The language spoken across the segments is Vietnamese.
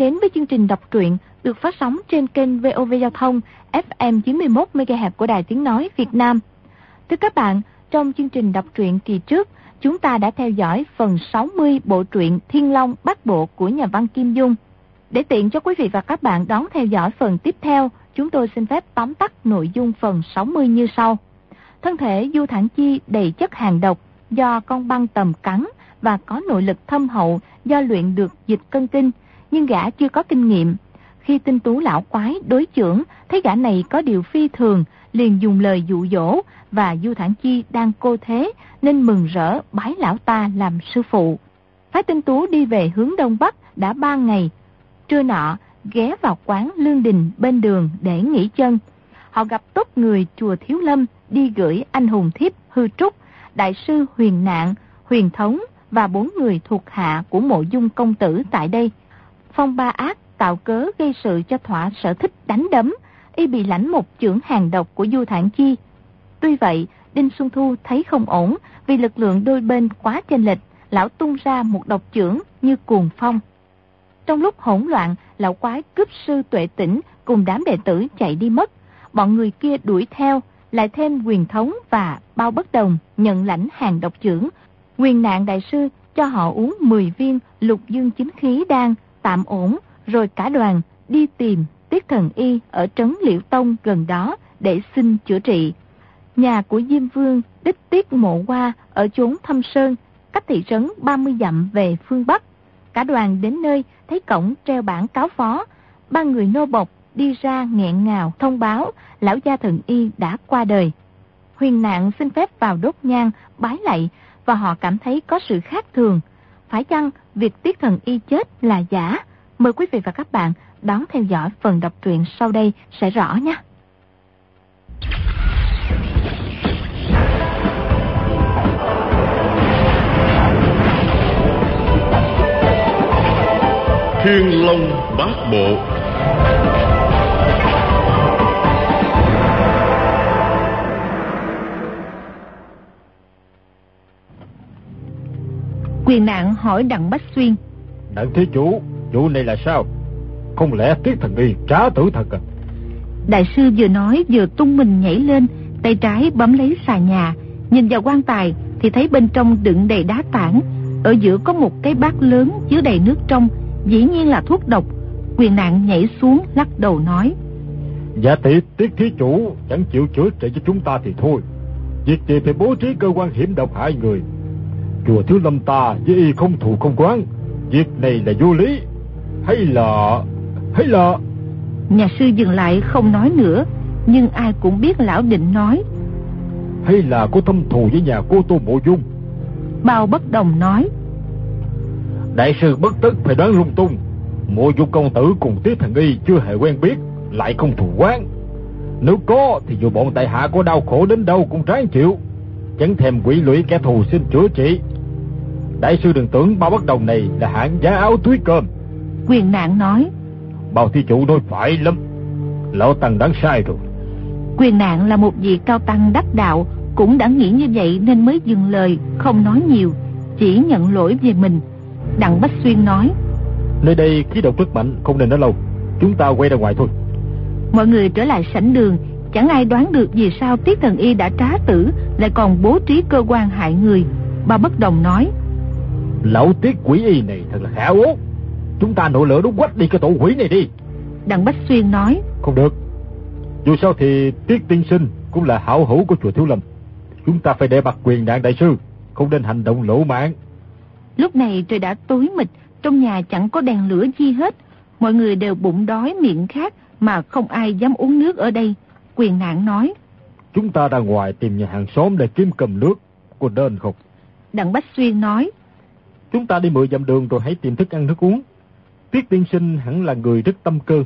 đến với chương trình đọc truyện được phát sóng trên kênh VOV Giao thông FM 91 MHz của Đài Tiếng nói Việt Nam. Thưa các bạn, trong chương trình đọc truyện kỳ trước, chúng ta đã theo dõi phần 60 bộ truyện Thiên Long Bát Bộ của nhà văn Kim Dung. Để tiện cho quý vị và các bạn đón theo dõi phần tiếp theo, chúng tôi xin phép tóm tắt nội dung phần 60 như sau. Thân thể Du Thản Chi đầy chất hàng độc do con băng tầm cắn và có nội lực thâm hậu do luyện được dịch cân kinh, nhưng gã chưa có kinh nghiệm. Khi tinh tú lão quái đối trưởng thấy gã này có điều phi thường, liền dùng lời dụ dỗ và Du Thản Chi đang cô thế nên mừng rỡ bái lão ta làm sư phụ. Phái tinh tú đi về hướng đông bắc đã ba ngày. Trưa nọ, ghé vào quán Lương Đình bên đường để nghỉ chân. Họ gặp tốt người chùa Thiếu Lâm đi gửi anh hùng thiếp hư trúc, đại sư huyền nạn, huyền thống và bốn người thuộc hạ của mộ dung công tử tại đây. Phong ba ác tạo cớ gây sự cho thỏa sở thích đánh đấm, y bị lãnh một chưởng hàng độc của Du Thản Chi. Tuy vậy, Đinh Xuân Thu thấy không ổn vì lực lượng đôi bên quá chênh lệch, lão tung ra một độc chưởng như cuồng phong. Trong lúc hỗn loạn, lão quái cướp sư tuệ tỉnh cùng đám đệ tử chạy đi mất. Bọn người kia đuổi theo, lại thêm quyền thống và bao bất đồng nhận lãnh hàng độc chưởng. Quyền nạn đại sư cho họ uống 10 viên lục dương chính khí đan, tạm ổn, rồi cả đoàn đi tìm Tiết Thần Y ở trấn Liễu Tông gần đó để xin chữa trị. Nhà của Diêm Vương đích Tiết Mộ Hoa ở chốn Thâm Sơn, cách thị trấn 30 dặm về phương Bắc. Cả đoàn đến nơi thấy cổng treo bảng cáo phó, ba người nô bộc đi ra nghẹn ngào thông báo lão gia thần y đã qua đời. Huyền nạn xin phép vào đốt nhang, bái lạy và họ cảm thấy có sự khác thường. Phải chăng việc tiết thần y chết là giả? Mời quý vị và các bạn đón theo dõi phần đọc truyện sau đây sẽ rõ nhé. Thiên Long Bát Bộ Quyền nạn hỏi Đặng Bách Xuyên. Đặng thí chủ Vụ này là sao? Không lẽ tiết thần y trá tử thật à? Đại sư vừa nói vừa tung mình nhảy lên Tay trái bấm lấy xà nhà. Nhìn vào quan tài Thì thấy bên trong đựng đầy đá tảng. Ở giữa có một cái bát lớn chứa đầy nước trong Dĩ nhiên là thuốc độc. Quyền nạn nhảy xuống lắc đầu nói. Dạ tỷ tiết thí chủ Chẳng chịu chữa trị cho chúng ta thì thôi. Việc gì phải bố trí cơ quan hiểm độc hại người Chùa Thiếu Lâm ta với y không thù không quán. Việc này là vô lý. Hay là Hay là? Nhà sư dừng lại không nói nữa Nhưng ai cũng biết lão định nói. Hay là có thâm thù với nhà cô Tô Mộ Dung? Bao bất đồng nói. Đại sư bất tức phải đoán lung tung. Mộ Dung công tử cùng Tiết Thần Y chưa hề quen biết Lại không thù quán. Nếu có thì dù bọn tại hạ có đau khổ đến đâu cũng ráng chịu. Chẳng thèm quỷ lũy kẻ thù xin chữa trị Đại sư đừng tưởng bao bất đồng này là hạng giá áo túi cơm. Quyền nạn nói Bao thi chủ nói phải lắm. Lão Tăng đáng sai rồi. Quyền nạn là một vị cao tăng đắc đạo Cũng đã nghĩ như vậy nên mới dừng lời Không nói nhiều Chỉ nhận lỗi về mình. Đặng Bách Xuyên nói Nơi đây khí độc rất mạnh Không nên nói lâu. Chúng ta quay ra ngoài thôi. Mọi người trở lại sảnh đường Chẳng ai đoán được vì sao Tiết Thần Y đã trá tử Lại còn bố trí cơ quan hại người. Bà bất đồng nói Lão Tiết quỷ y này thật là khả ố. Chúng ta nổi lửa đốt quách đi cái tổ quỷ này đi. Đặng Bách Xuyên nói. Không được. Dù sao thì Tiết Tiên Sinh Cũng là hảo hữu của chùa Thiếu Lâm. Chúng ta phải để bạc quyền nạn đại sư Không nên hành động lỗ mãn Lúc này trời đã tối mịt Trong nhà chẳng có đèn lửa chi hết. Mọi người đều bụng đói miệng khát Mà không ai dám uống nước ở đây. Quyền nạn nói. Chúng ta ra ngoài tìm nhà hàng xóm để kiếm cầm nước Có đơn không Đặng Bách Xuyên nói Chúng ta đi mười dặm đường rồi hãy tìm thức ăn nước uống. Tiết tiên sinh hẳn là người rất tâm cơ.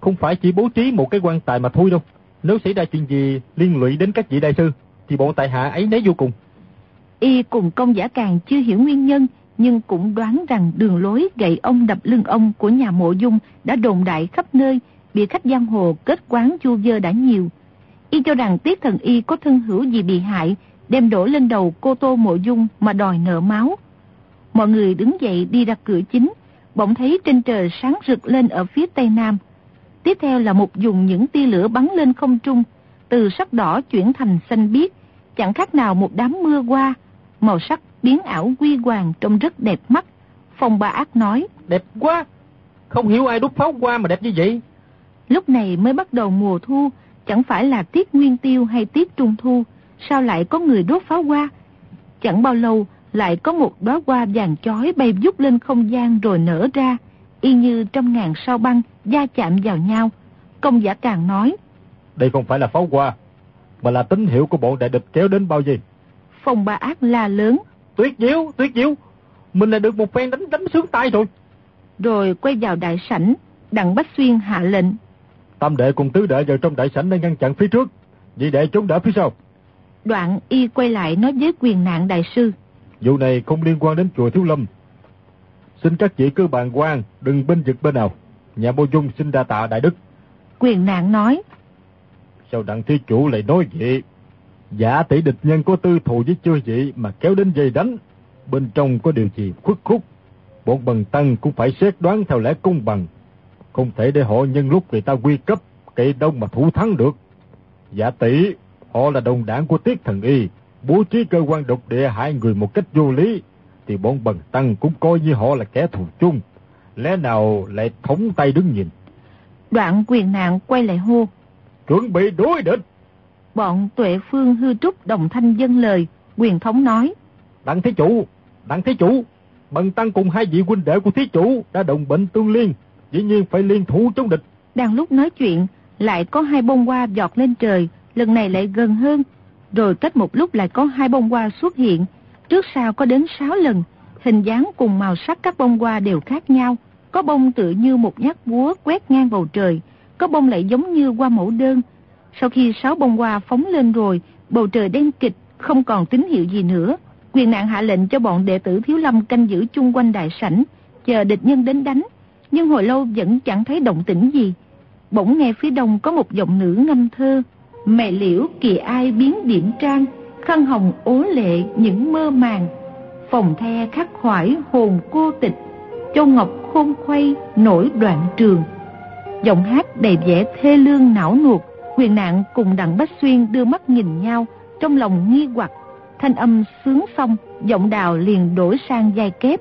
Không phải chỉ bố trí một cái quan tài mà thôi đâu. Nếu xảy ra chuyện gì, liên lụy đến các vị đại sư, Thì bọn tại hạ ấy nấy vô cùng. Y cùng công giả càng chưa hiểu nguyên nhân, Nhưng cũng đoán rằng đường lối gậy ông đập lưng ông của nhà mộ dung Đã đồn đại khắp nơi Bị khách giang hồ kết quán chu dơ đã nhiều. Y cho rằng tiết thần Y có thân hữu gì bị hại, Đem đổ lên đầu cô tô mộ dung mà đòi nợ máu. Mọi người đứng dậy đi ra cửa chính bỗng thấy trên trời sáng rực lên ở phía tây nam. Tiếp theo là một dùng những tia lửa bắn lên không trung, từ sắc đỏ chuyển thành xanh biếc, chẳng khác nào một đám mưa qua, màu sắc biến ảo quy hoàng trông rất đẹp mắt. Phong Ba Ác nói, Đẹp quá, không hiểu ai đốt pháo qua mà đẹp như vậy. Lúc này mới bắt đầu mùa thu, chẳng phải là tiết nguyên tiêu hay tiết trung thu, sao lại có người đốt pháo hoa? Chẳng bao lâu, lại có một đóa hoa vàng chói bay vút lên không gian rồi nở ra, y như trăm ngàn sao băng da chạm vào nhau. Công giả càng nói, Đây không phải là pháo hoa, mà là tín hiệu của bọn đại địch kéo đến bao gì. Phong ba ác la lớn, Tuyệt diệu, tuyệt diệu, mình là được một phen đánh đánh sướng tay rồi. rồi quay vào đại sảnh, đặng Bách Xuyên hạ lệnh. Tam đệ cùng tứ đệ vào trong đại sảnh đang ngăn chặn phía trước, nhị đệ chống đỡ phía sau. Đoạn y quay lại nói với quyền nạn đại sư. Vụ này không liên quan đến chùa Thiếu Lâm. Xin các vị cứ bàn quan, đừng bên vực bên nào. Nhà Bô Dung xin đa tạ đại đức. Quyền nạn nói, Sao đặng thí chủ lại nói vậy? Giả tỷ địch nhân có tư thù với chưa vậy mà kéo đến dây đánh. Bên trong có điều gì khuất khúc. Bọn bần tăng cũng phải xét đoán theo lẽ công bằng. Không thể để họ nhân lúc người ta quy cấp, cây đông mà thủ thắng được. Giả tỷ, họ là đồng đảng của Tiết Thần Y, bố trí cơ quan độc địa hại người một cách vô lý, thì bọn bần tăng cũng coi như họ là kẻ thù chung. Lẽ nào lại thống tay đứng nhìn? đoạn quyền nạn quay lại hô. Chuẩn bị đối địch! Bọn tuệ phương hư trúc đồng thanh dân lời, quyền thống nói. Đặng thí chủ, đặng thí chủ, bần tăng cùng hai vị huynh đệ của thí chủ đã đồng bệnh tương liên, dĩ nhiên phải liên thủ chống địch. Đang lúc nói chuyện, lại có hai bông hoa giọt lên trời, lần này lại gần hơn. Rồi cách một lúc lại có hai bông hoa xuất hiện, trước sau có đến sáu lần. Hình dáng cùng màu sắc các bông hoa đều khác nhau. Có bông tự như một nhát búa quét ngang bầu trời, có bông lại giống như hoa mẫu đơn. Sau khi sáu bông hoa phóng lên rồi, bầu trời đen kịch, không còn tín hiệu gì nữa. Quyền nạn hạ lệnh cho bọn đệ tử Thiếu Lâm canh giữ chung quanh đại sảnh, chờ địch nhân đến đánh. Nhưng hồi lâu vẫn chẳng thấy động tĩnh gì. Bỗng nghe phía đông có một giọng nữ ngâm thơ. Mẹ liễu kỳ ai biến điểm trang, khăn hồng ố lệ những mơ màng. Phòng the khắc khoải hồn cô tịch, châu ngọc khôn khuây nổi đoạn trường. Giọng hát đầy vẻ thê lương não nuột, quyền nạn cùng đặng Bách Xuyên đưa mắt nhìn nhau, trong lòng nghi hoặc. Thanh âm sướng xong, giọng đào liền đổi sang giai kép.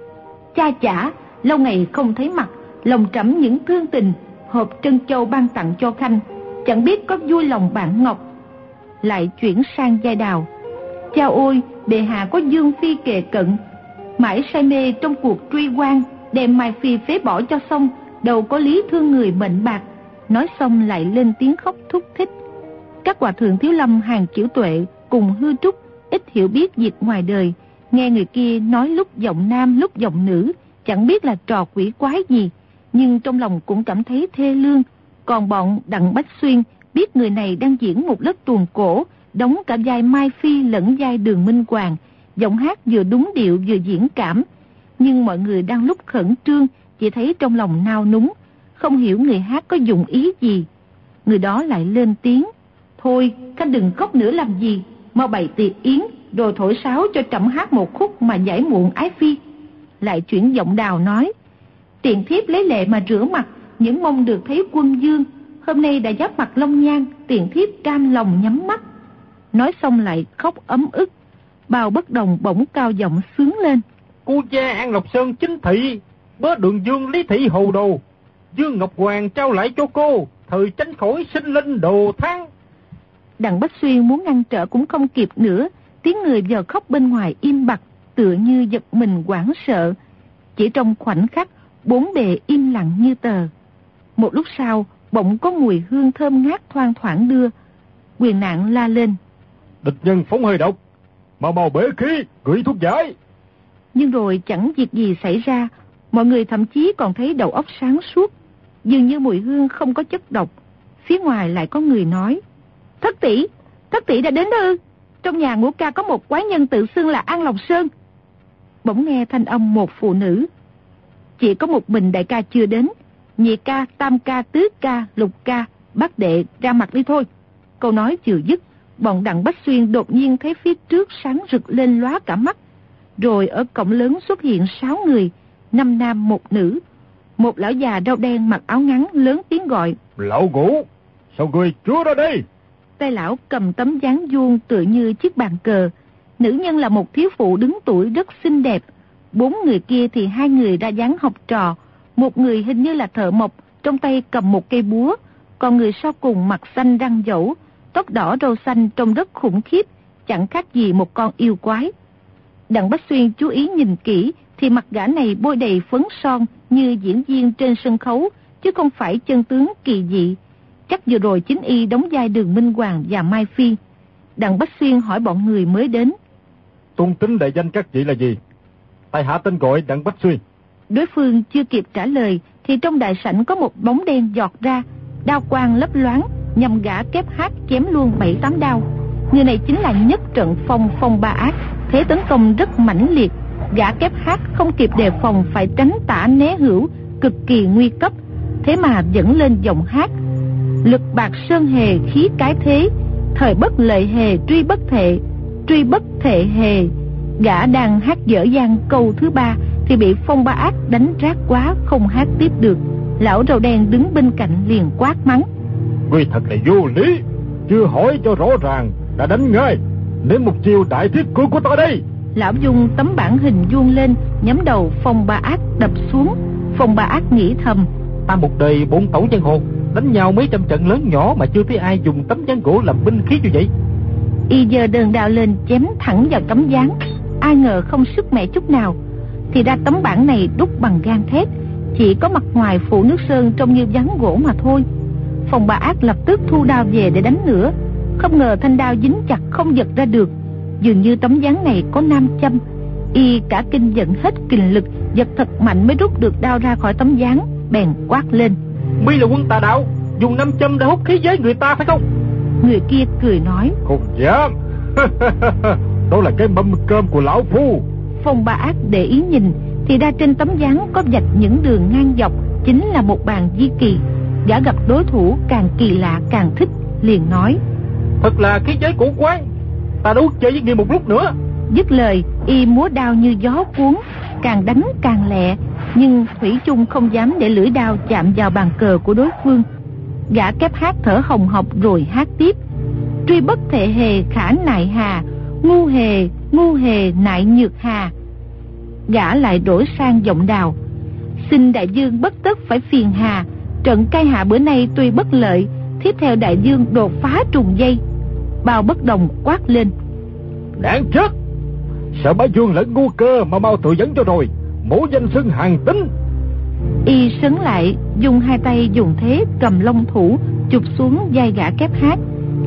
Cha chả, lâu ngày không thấy mặt, lòng trẫm những thương tình, hộp trân châu ban tặng cho Khanh, chẳng biết có vui lòng bạn Ngọc. Lại chuyển sang giai đào. Cha ôi, bệ hạ có dương phi kề cận, mãi say mê trong cuộc truy quan, đem mai phi phế bỏ cho xong, đâu có lý thương người mệnh bạc. Nói xong lại lên tiếng khóc thúc thích. Các hòa thượng thiếu lâm hàng chữ tuệ cùng hư trúc ít hiểu biết việc ngoài đời, nghe người kia nói lúc giọng nam lúc giọng nữ, chẳng biết là trò quỷ quái gì, nhưng trong lòng cũng cảm thấy thê lương. Còn bọn Đặng Bách Xuyên biết người này đang diễn một lớp tuồng cổ, đóng cả vai Mai Phi lẫn vai Đường Minh Hoàng, giọng hát vừa đúng điệu vừa diễn cảm. Nhưng mọi người đang lúc khẩn trương, chỉ thấy trong lòng nao núng, không hiểu người hát có dụng ý gì. Người đó lại lên tiếng, Thôi, khanh đừng khóc nữa làm gì, mau bày tiệc yến, rồi thổi sáo cho trẫm hát một khúc mà giải muộn ái phi. Lại chuyển giọng đào nói, tiền thiếp lấy lệ mà rửa mặt, những mong được thấy quân dương, hôm nay đã giáp mặt long nhan, tiền thiếp cam lòng nhắm mắt. Nói xong lại khóc ấm ức, bào bất đồng bỗng cao giọng sướng lên. Cô cha An Lộc Sơn chính thị, bớ đường dương lý thị hồ đồ. Dương Ngọc Hoàng trao lại cho cô, thời tránh khỏi sinh linh đồ tháng. Đặng Bách Xuyên muốn ngăn trở cũng không kịp nữa, tiếng người giờ khóc bên ngoài im bặt, tựa như giật mình hoảng sợ. Chỉ trong khoảnh khắc, bốn bề im lặng như tờ. Một lúc sau, bỗng có mùi hương thơm ngát thoang thoảng đưa. Quyền nạn la lên. Địch nhân phóng hơi độc, mau mau bể khí, gửi thuốc giải. Nhưng rồi chẳng việc gì xảy ra, mọi người thậm chí còn thấy đầu óc sáng suốt. Dường như mùi hương không có chất độc. Phía ngoài lại có người nói. Thất tỷ, thất tỷ đã đến đó ư? Trong nhà ngũ ca có một quái nhân tự xưng là An Lòng Sơn. Bỗng nghe thanh âm một phụ nữ. Chỉ có một mình đại ca chưa đến. Nhị ca, tam ca, tứ ca, lục ca, bác đệ ra mặt đi thôi. Câu nói chưa dứt, bọn đặng Bách Xuyên đột nhiên thấy phía trước sáng rực lên lóa cả mắt. Rồi ở cổng lớn xuất hiện sáu người, năm nam một nữ. Một lão già râu đen mặc áo ngắn lớn tiếng gọi. Lão ngủ, sao người chưa ra đây? Tay lão cầm tấm dáng vuông tựa như chiếc bàn cờ. Nữ nhân là một thiếu phụ đứng tuổi rất xinh đẹp. Bốn người kia thì hai người ra dáng học trò. Một người hình như là thợ mộc, trong tay cầm một cây búa. Còn người sau cùng mặt xanh răng dẫu, tóc đỏ râu xanh trông rất khủng khiếp, chẳng khác gì một con yêu quái. Đặng Bách Xuyên chú ý nhìn kỹ thì mặt gã này bôi đầy phấn son như diễn viên trên sân khấu, chứ không phải chân tướng kỳ dị. Chắc vừa rồi chính y đóng vai đường Minh Hoàng và Mai Phi. Đặng Bách Xuyên hỏi bọn người mới đến. Tôn tính đại danh các vị là gì? Tại hạ tên gọi Đặng Bách Xuyên. Đối phương chưa kịp trả lời thì trong đại sảnh có một bóng đen giọt ra, đao quang lấp loáng, nhằm gã kép hát chém luôn bảy tám đao. Người này chính là nhất trận phong phong ba ác, thế tấn công rất mãnh liệt. Gã kép hát không kịp đề phòng phải tránh tả né hữu, cực kỳ nguy cấp. Thế mà dẫn lên giọng hát. Lực bạc sơn hề khí cái thế, thời bất lợi hề truy bất thệ, truy bất thệ hề. Gã đang hát dở dang câu thứ ba thì bị phong ba ác đánh rác quá không hát tiếp được. Lão râu đen đứng bên cạnh liền quát mắng. Ngươi thật là vô lý, chưa hỏi cho rõ ràng, đã đánh ngay. Nên một chiều đại thiết cưỡi của ta đây. Lão dùng tấm bản hình vuông lên, nhắm đầu phong ba ác đập xuống. Phong ba ác nghĩ thầm. Ta một đời bốn tẩu chân hồn, đánh nhau mấy trăm trận lớn nhỏ mà chưa thấy ai dùng tấm dáng gỗ làm binh khí như vậy. Y giờ đơn đào lên chém thẳng vào tấm dáng. Ai ngờ không sức mẹ chút nào. Thì ra tấm bản này đúc bằng gan thép, chỉ có mặt ngoài phủ nước sơn trông như dáng gỗ mà thôi. Phòng bà ác lập tức thu đao về để đánh nữa Không ngờ thanh đao dính chặt không giật ra được. Dường như tấm dáng này có nam châm. Y cả kinh giận hết kình lực Giật thật mạnh mới rút được đao ra khỏi tấm dáng Bèn quát lên. Mi là quân tà đạo Dùng nam châm để hút khí giới người ta phải không? Người kia cười nói. Không dám Đó là cái mâm cơm của lão phu. Phong ba ác để ý nhìn Thì ra trên tấm dáng có vạch những đường ngang dọc Chính là một bàn di kỳ. Gã gặp đối thủ càng kỳ lạ càng thích Liền nói Thật là khí giới cổ quái. Ta đấu chơi với ngươi một lúc nữa. Dứt lời y múa đao như gió cuốn Càng đánh càng lẹ Nhưng Thủy chung không dám để lưỡi đao chạm vào bàn cờ của đối phương. Gã kép hát thở hồng hộc rồi hát tiếp Truy bất thể hề khả nại hà Ngu hề, ngu hề nại nhược hà Gã lại đổi sang giọng đào Xin đại dương bất tất phải phiền hà Trận cai hạ bữa nay tuy bất lợi, tiếp theo đại dương đột phá trùng dây. Bao bất đồng quát lên. Đáng chết! Sợ bá dương lẫn ngu cơ mà mau tự dẫn cho rồi. Mổ danh xưng hàng tính. Y sấn lại, dùng hai tay dùng thế cầm long thủ, chụp xuống vai gã kép hát.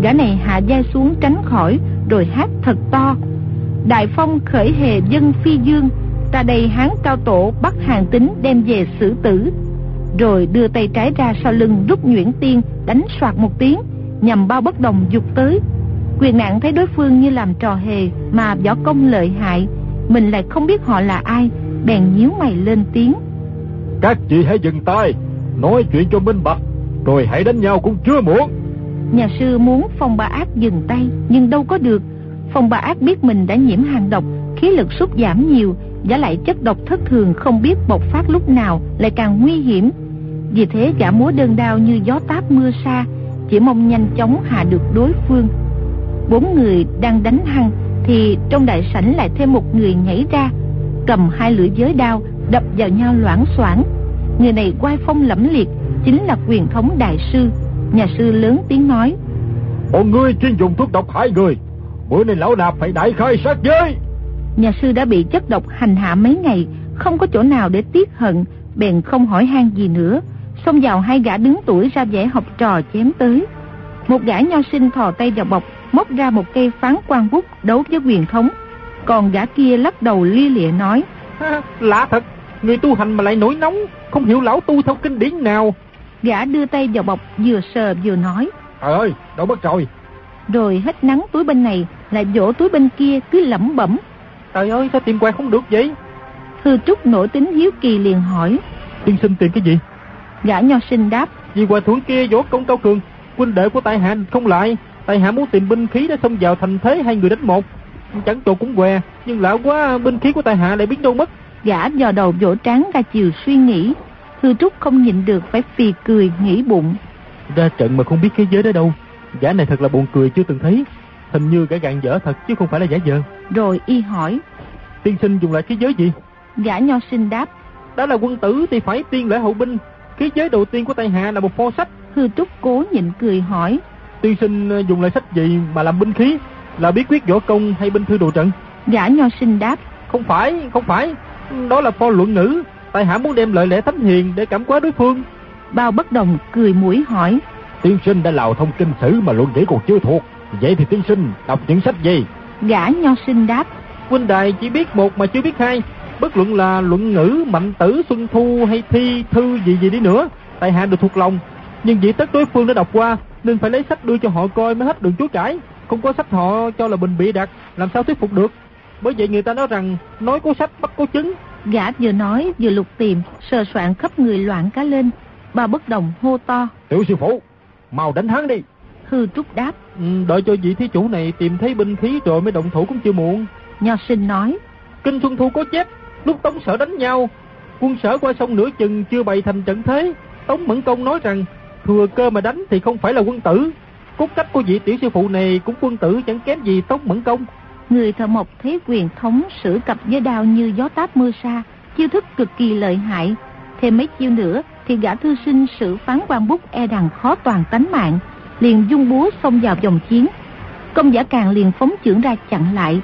Gã này hạ vai xuống tránh khỏi, rồi hát thật to. Đại phong khởi hề dân phi dương, ta đầy hán cao tổ bắt hàng tính đem về xử tử. Rồi đưa tay trái ra sau lưng rút nhuyễn tiên đánh soạt một tiếng nhằm bao bất đồng dục tới. Quyền nạn thấy đối phương như làm trò hề mà võ công lợi hại mình lại không biết họ là ai bèn nhíu mày lên tiếng. Các chị hãy dừng tay nói chuyện cho minh bạch rồi hãy đánh nhau cũng chưa muộn nhà sư muốn phong ba ác dừng tay, nhưng đâu có được. Phong ba ác biết mình đã nhiễm hàng độc, khí lực sút giảm nhiều, giả lại chất độc thất thường không biết bộc phát lúc nào lại càng nguy hiểm. Vì thế gã múa đơn đao như gió táp mưa xa, Chỉ mong nhanh chóng hạ được đối phương. Bốn người đang đánh hăng Thì trong đại sảnh lại thêm một người nhảy ra, Cầm hai lưỡi giới đao, Đập vào nhau loãng xoảng. Người này quay phong lẫm liệt, Chính là quyền thống đại sư. Nhà sư lớn tiếng nói. Bọn ngươi chuyên dùng thuốc độc hại người Bữa nay lão đạp phải đại khai sát giới. Nhà sư đã bị chất độc hành hạ mấy ngày Không có chỗ nào để tiếc hận Bèn không hỏi han gì nữa. Xông vào hai gã đứng tuổi ra vẻ học trò chém tới. Một gã nho sinh thò tay vào bọc móc ra một cây phán quan bút đấu với quyền thống. Còn gã kia lắc đầu lia lịa nói. Lạ thật người tu hành mà lại nổi nóng không hiểu lão tu theo kinh điển nào gã đưa tay vào bọc vừa sờ vừa nói. Trời ơi đâu mất rồi. Rồi hết nắng túi bên này lại vỗ túi bên kia cứ lẩm bẩm. Trời ơi sao tìm quẹt không được vậy? Thư trúc nổi tính hiếu kỳ liền hỏi. Tiên sinh tìm cái gì? Gã nho sinh đáp. Vì hòa thượng kia võ công cao cường Huynh đệ của tại hạ không lại. Tại hạ muốn tìm binh khí để xông vào thành thế hai người đánh một. Chẳng tổ cũng què Nhưng lạ quá binh khí của tại hạ lại biến đâu mất. Gã dò đầu vỗ trán ra chiều suy nghĩ Thư Trúc không nhịn được phải phì cười nghĩ bụng. Ra trận mà không biết cái giới đó đâu. Gã này thật là buồn cười chưa từng thấy. Hình như gã gạn dở thật chứ không phải là giả vờ. Rồi y hỏi. Tiên sinh dùng lại cái giới gì? Gã nho sinh đáp. Đó là quân tử thì phải tiên lễ hậu binh. Cái giới đầu tiên của Tây Hạ là một pho sách. Thư Trúc cố nhịn cười hỏi. Tiên sinh ờ, dùng lại sách gì mà làm binh khí? Là bí quyết võ công hay binh thư đồ trận? Gã nho sinh đáp. Không phải, không phải. Đó là pho luận ngữ. Tại hạ muốn đem lợi lẽ thánh hiền để cảm hóa đối phương. Bao bất đồng cười mũi hỏi. Tiên sinh đã lào thông kinh sử mà luận nghĩ còn chưa thuộc. Vậy thì tiên sinh đọc những sách gì? Gã nho sinh đáp. Huynh đài chỉ biết một mà chưa biết hai. Bất luận là luận ngữ, mạnh tử, xuân thu hay thi, thư gì gì đi nữa. Tại hạ được thuộc lòng. Nhưng vì tất đối phương đã đọc qua nên phải lấy sách đưa cho họ coi mới hết đường chối cãi. Không có sách họ cho là bình bị đặt, làm sao thuyết phục được. Bởi vậy người ta nói rằng nói có sách bắt có chứng. Gã vừa nói vừa lục tìm, sờ soạn khắp người loạn cá lên. Bà bất đồng hô to. Tiểu sư phụ, mau đánh hắn đi. Hư trúc đáp. Ừ, đợi cho vị thí chủ này tìm thấy binh khí rồi mới động thủ cũng chưa muộn. Nho sinh nói. Kinh Xuân Thu có chép, lúc Tống Sở đánh nhau, quân sở qua sông nửa chừng chưa bày thành trận thế. Tống Mẫn Công nói rằng, thừa cơ mà đánh thì không phải là quân tử. Cốt cách của vị tiểu sư phụ này cũng quân tử chẳng kém gì Tống Mẫn Công. Người thợ mộc thấy quyền thống sử cặp với đao như gió táp mưa sa, chiêu thức cực kỳ lợi hại. Thêm mấy chiêu nữa thì gã thư sinh sử phán quan bút e rằng khó toàn tánh mạng, liền dung búa xông vào vòng chiến. Công giả càng liền phóng chưởng ra chặn lại.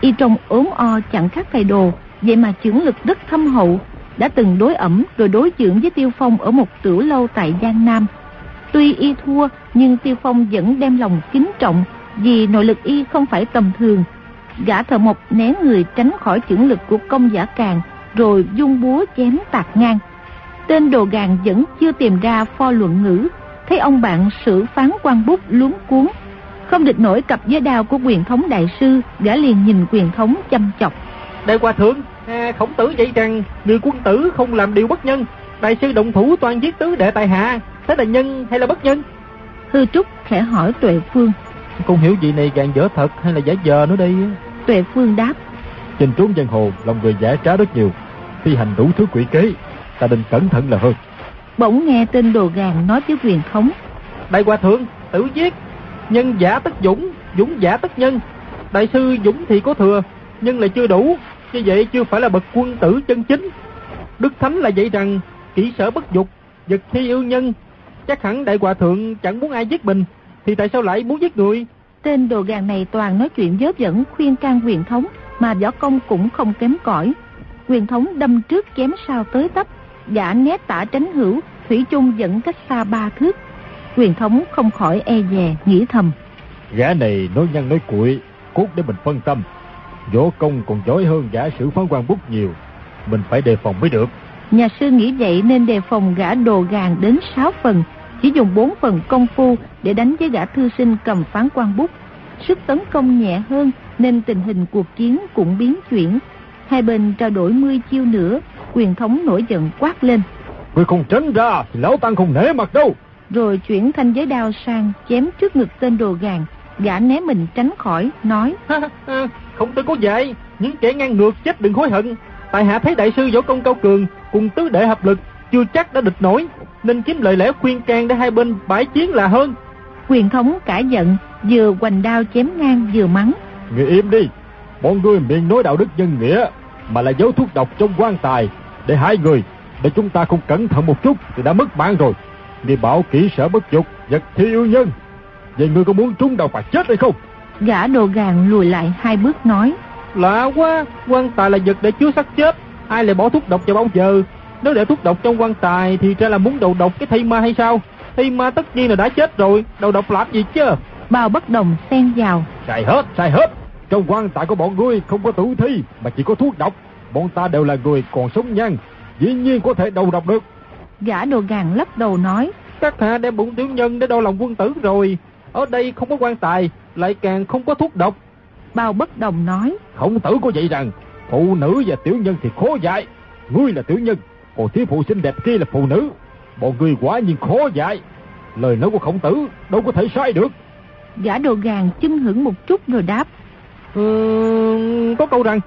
Y trông ốm o chẳng khác thầy đồ, vậy mà chưởng lực rất thâm hậu, đã từng đối ẩm rồi đối dưỡng với Tiêu Phong ở một tiểu lâu tại Giang Nam. Tuy y thua, nhưng Tiêu Phong vẫn đem lòng kính trọng, vì nội lực y không phải tầm thường. Gã thợ mộc né người tránh khỏi chưởng lực của công giả càng, rồi dung búa chém tạc ngang. Tên đồ gàn vẫn chưa tìm ra pho luận ngữ, thấy ông bạn sử phán quan bút luống cuốn. Không địch nổi cặp với đao của quyền thống đại sư, gã liền nhìn quyền thống chăm chọc. Đại hòa thượng, à, khổng tử dạy rằng người quân tử không làm điều bất nhân. Đại sư động thủ toàn giết tứ đệ tài hạ, thế là nhân hay là bất nhân? Hư Trúc khẽ hỏi Tuệ Phương. Không hiểu vị này gàn dở thật hay là giả vờ nữa đây? Tuệ Phương đáp. Trên trốn giang hồ, lòng người giả trá rất nhiều. Thi hành đủ thứ quỷ kế, ta nên cẩn thận là hơn. Bỗng nghe tên đồ gàn nói với quyền thống. Đại hòa thượng, tử giết, nhân giả tất dũng, dũng giả tất nhân. Đại sư dũng thì có thừa, nhưng lại chưa đủ, như vậy chưa phải là bậc quân tử chân chính. Đức Thánh là dạy rằng, kỹ sở bất dục, vật thi yêu nhân. Chắc hẳn đại hòa thượng chẳng muốn ai giết mình, thì tại sao lại muốn giết người? Tên đồ gàn này toàn nói chuyện dớp dẫn khuyên can quyền thống, mà võ công cũng không kém cỏi. Quyền thống đâm trước chém sau tới tấp, gã né tả tránh hữu, thủy chung dẫn cách xa ba thước. Quyền thống không khỏi e dè, nghĩ thầm. Gã này nói nhăn nói cuội, cốt để mình phân tâm. Võ công còn giỏi hơn gã sử phán quan bút nhiều. Mình phải đề phòng mới được. Nhà sư nghĩ vậy nên đề phòng gã đồ gàn đến 6 phần, chỉ dùng 4 phần công phu để đánh với gã thư sinh cầm phán quan bút. Sức tấn công nhẹ hơn nên tình hình cuộc chiến cũng biến chuyển. Hai bên trao đổi 10 chiêu nữa, quyền thống nổi giận quát lên. Người không tránh ra thì lão tăng không nể mặt đâu. Rồi chuyển thanh giới đao sang chém trước ngực tên đồ gàn. Gã né mình tránh khỏi, nói. không tôi có dạy, những kẻ ngang ngược chết đừng hối hận. Tại hạ thấy đại sư võ công cao cường cùng tứ đệ hợp lực chưa chắc đã địch nổi nên kiếm lời lẽ khuyên can để hai bên bãi chiến là hơn. Quyền thống cả giận vừa hoành đao chém ngang vừa mắng. Người im đi. Bọn ngươi miệng nói đạo đức nhân nghĩa mà là giấu thuốc độc trong quan tài. Để hai người để chúng ta không cẩn thận một chút thì đã mất mạng rồi. Người bảo kỹ sở bất dục vật thi yêu nhân. Vậy ngươi có muốn trúng đầu mà chết hay không? Gã đồ gàn lùi lại hai bước nói. Lạ quá quan tài là vật để chứa xác chết. Ai lại bỏ thuốc độc vào bao giờ nếu để thuốc độc trong quan tài thì ra là muốn đầu độc cái thây ma hay sao? Thây ma tất nhiên là đã chết rồi, đầu độc làm gì chứ? Bao bất đồng xen vào. Sai hết, sai hết. Trong quan tài của bọn ngươi không có tử thi mà chỉ có thuốc độc. Bọn ta đều là người còn sống nhanh, dĩ nhiên có thể đầu độc được. Gã đồ gàn lắc đầu nói. Các hạ đem bụng tiểu nhân để đau lòng quân tử rồi. Ở đây không có quan tài, lại càng không có thuốc độc. Bao bất đồng nói. Khổng tử có vậy rằng, phụ nữ và tiểu nhân thì khó dạy. Ngươi là tiểu nhân, còn thiếu phụ xinh đẹp kia là phụ nữ bọn người quả nhiên khó dạy lời nói của khổng tử đâu có thể sai được gã đồ gàn chưng hững một chút rồi đáp ừ, có câu rằng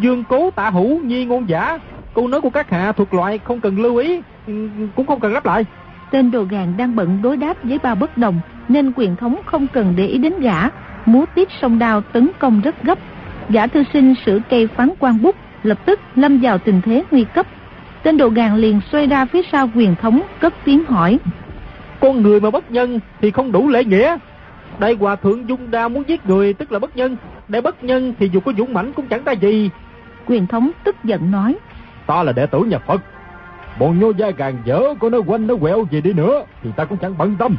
dương cố tạ hữu nhi ngôn giả câu nói của các hạ thuộc loại không cần lưu ý ừ, cũng không cần lắp lại. Tên đồ gàn đang bận đối đáp với bao bất đồng, nên quyền thống không cần để ý đến gã, múa tiếp sông đao tấn công rất gấp. Gã thư sinh sử cây phán quan bút, lập tức lâm vào tình thế nguy cấp. Tên đồ gàn liền xoay ra phía sau quyền thống, cất tiếng hỏi. Con người mà bất nhân thì không đủ lễ nghĩa. Đây hòa thượng dung đao muốn giết người tức là bất nhân. Để bất nhân thì dù có dũng mãnh cũng chẳng ra gì. Quyền thống tức giận nói. Ta là đệ tử nhà Phật. Bọn nhô gia gàn dở có nó quanh nó quẹo gì đi nữa thì ta cũng chẳng bận tâm.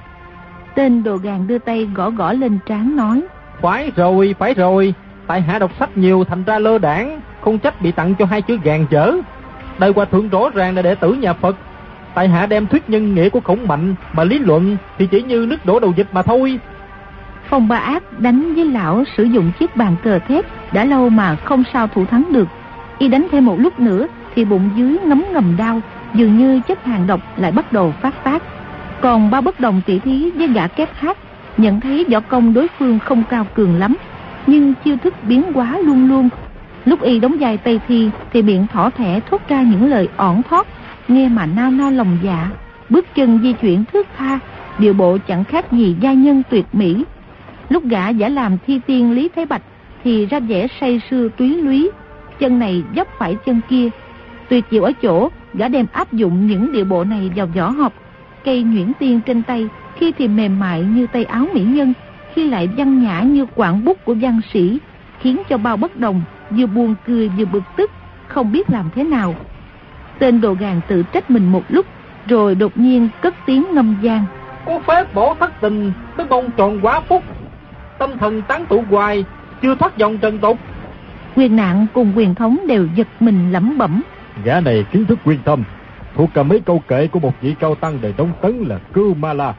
Tên đồ gàn đưa tay gõ gõ lên trán nói. Phải rồi, phải rồi. Tại hạ đọc sách nhiều thành ra lơ đảng, không trách bị tặng cho hai chữ gàn dở. Đây hòa thượng rõ ràng là đệ tử nhà Phật. Tại hạ đem thuyết nhân nghĩa của khổng mạnh mà lý luận thì chỉ như nước đổ đầu dịch mà thôi. Phong ba ác đánh với lão sử dụng chiếc bàn cờ thép đã lâu mà không sao thủ thắng được. Y đánh thêm một lúc nữa thì bụng dưới ngấm ngầm đau, dường như chất hàng độc lại bắt đầu phát tác. Còn ba bất đồng tỷ thí với gã kép hát, nhận thấy võ công đối phương không cao cường lắm, nhưng chiêu thức biến hóa luôn luôn. Lúc y đóng dài tay thi thì miệng thỏ thẻ thốt ra những lời ỏn thoát, nghe mà nao nao lòng dạ. Bước chân di chuyển thước tha, điệu bộ chẳng khác gì gia nhân tuyệt mỹ. Lúc gã giả làm thi tiên Lý thái Bạch thì ra vẻ say sưa túy lúy, chân này dốc phải chân kia. Tuyệt diệu ở chỗ, gã đem áp dụng những điệu bộ này vào võ học. Cây nhuyễn tiên trên tay, khi thì mềm mại như tay áo mỹ nhân, khi lại văn nhã như quảng bút của văn sĩ, khiến cho bao bất đồng, vừa buồn cười vừa bực tức, không biết làm thế nào. Tên đồ gàn tự trách mình một lúc, rồi đột nhiên cất tiếng ngâm gian. Có phép bỏ thất tình, tới bông tròn quá phúc. Tâm thần tán tụ hoài, chưa thoát dòng trần tục. Quyền nạn cùng quyền thống đều giật mình lẩm bẩm. Gã này kiến thức quyên tâm, thuộc cả mấy câu kệ của một vị cao tăng đời Đông Tấn là Cư Ma La.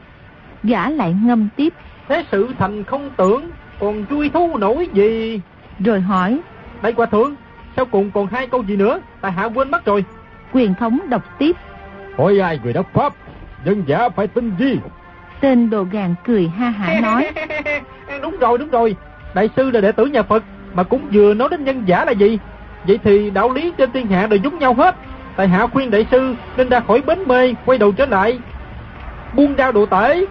Gã lại ngâm tiếp. Thế sự thành không tưởng, còn chui thu nổi gì? Rồi hỏi. Đây hòa thượng, sau cùng còn hai câu gì nữa, tại hạ quên mất rồi. Quyền thống đọc tiếp. Hỏi ai người đốc pháp, dân giả phải tin gì? Tên đồ gàn cười ha hả nói. đúng rồi, đúng rồi. Đại sư là đệ tử nhà Phật, mà cũng vừa nói đến nhân giả là gì? Vậy thì đạo lý trên thiên hạ đều giống nhau hết. Tại hạ khuyên đại sư nên ra khỏi bến mê, quay đầu trở lại. Buông đao độ tể.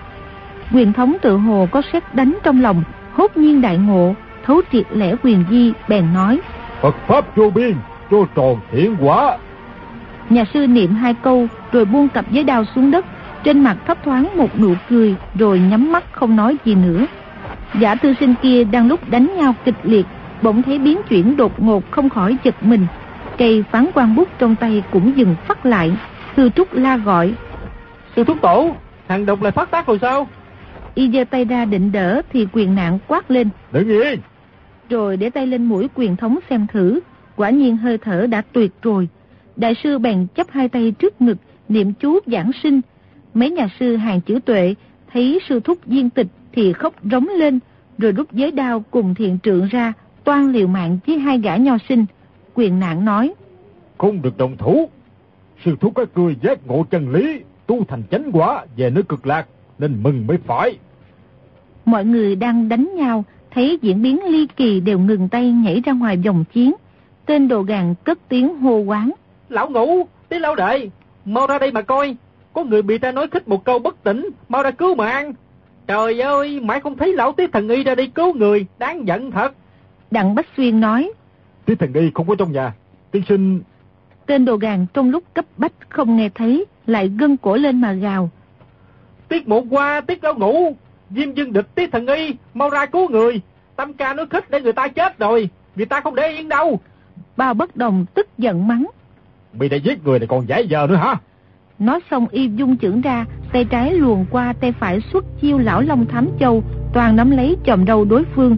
Quyền thống tự hồ có xét đánh trong lòng, hốt nhiên đại ngộ, thấu triệt lẽ quyền di, bèn nói. Phật Pháp vô biên, cho tròn thiện quả. Nhà sư niệm hai câu, rồi buông cặp giấy đao xuống đất, trên mặt thấp thoáng một nụ cười, rồi nhắm mắt không nói gì nữa. Giả tư sinh kia đang lúc đánh nhau kịch liệt, bỗng thấy biến chuyển đột ngột không khỏi giật mình. Cây phán quan bút trong tay cũng dừng phát lại, sư trúc la gọi. Sư thúc tổ, hàng độc lại phát tác rồi sao? Y giơ tay ra định đỡ thì quyền nạn quát lên. Đừng yên! Rồi để tay lên mũi quyền thống xem thử, quả nhiên hơi thở đã tuyệt rồi. Đại sư bèn chấp hai tay trước ngực, niệm chú giảng sinh. Mấy nhà sư hàng chữ tuệ thấy sư thúc viên tịch thì khóc rống lên, rồi rút giới đao cùng thiện trượng ra, toan liều mạng với hai gã nho sinh. Quyền nạn nói. Không được đồng thủ. Sư thúc các cười giác ngộ chân lý, tu thành chánh quả về nơi cực lạc, nên mừng mới phải. Mọi người đang đánh nhau, thấy diễn biến ly kỳ đều ngừng tay nhảy ra ngoài vòng chiến. Tên đồ gàn cất tiếng hô quán. Lão ngủ, tí lão đệ, mau ra đây mà coi. Có người bị ta nói khích một câu bất tỉnh, mau ra cứu mạng. Trời ơi, mãi không thấy lão tí thần y ra đi cứu người, đáng giận thật. Đặng Bách Xuyên nói. Tí thần y không có trong nhà, tiên sinh... Tên đồ gàn trong lúc cấp bách không nghe thấy, lại gân cổ lên mà gào. Tiết một qua, tiết lão ngủ, Diêm dương địch tí thần y, mau ra cứu người. Tâm ca nói khích để người ta chết rồi, người ta không để yên đâu. Bao bất đồng tức giận mắng. Bị đã giết người này còn giải giờ nữa hả? Nói xong y dung chưởng ra, tay trái luồn qua tay phải xuất chiêu lão long thám châu, toàn nắm lấy chòm râu đối phương.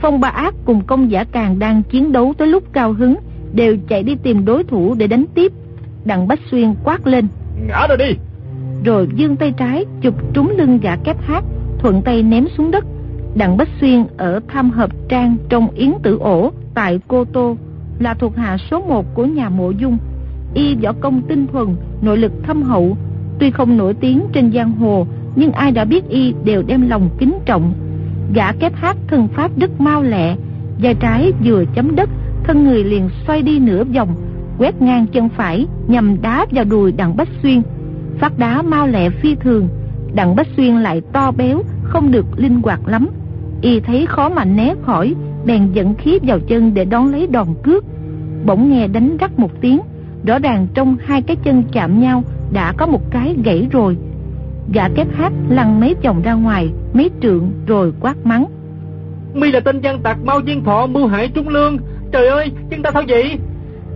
Phong ba ác cùng công giả càng đang chiến đấu tới lúc cao hứng, đều chạy đi tìm đối thủ để đánh tiếp. Đặng Bách Xuyên quát lên. Ngã ra đi! Rồi dương tay trái chụp trúng lưng gã kép hát, thuận tay ném xuống đất. Đặng Bách Xuyên ở tham hợp trang trong yến tử ổ tại Cô Tô là thuộc hạ số 1 của nhà mộ dung. Y võ công tinh thuần, nội lực thâm hậu, tuy không nổi tiếng trên giang hồ, nhưng ai đã biết y đều đem lòng kính trọng. Gã kép hát thân pháp rất mau lẹ, vai trái vừa chấm đất, thân người liền xoay đi nửa vòng, quét ngang chân phải nhằm đá vào đùi đặng Bách Xuyên. phát đá mau lẹ phi thường đặng bách xuyên lại to béo không được linh hoạt lắm. Y thấy khó mà né khỏi bèn dẫn khí vào chân để đón lấy đòn cước. Bỗng nghe đánh rắc một tiếng rõ ràng trong hai cái chân chạm nhau đã có một cái gãy rồi. Gã kép hát lăn mấy chồng ra ngoài mấy trượng rồi quát mắng. Mi là tên gian tặc mau diên thọ mưu hại trung lương. Trời ơi chân ta sao vậy?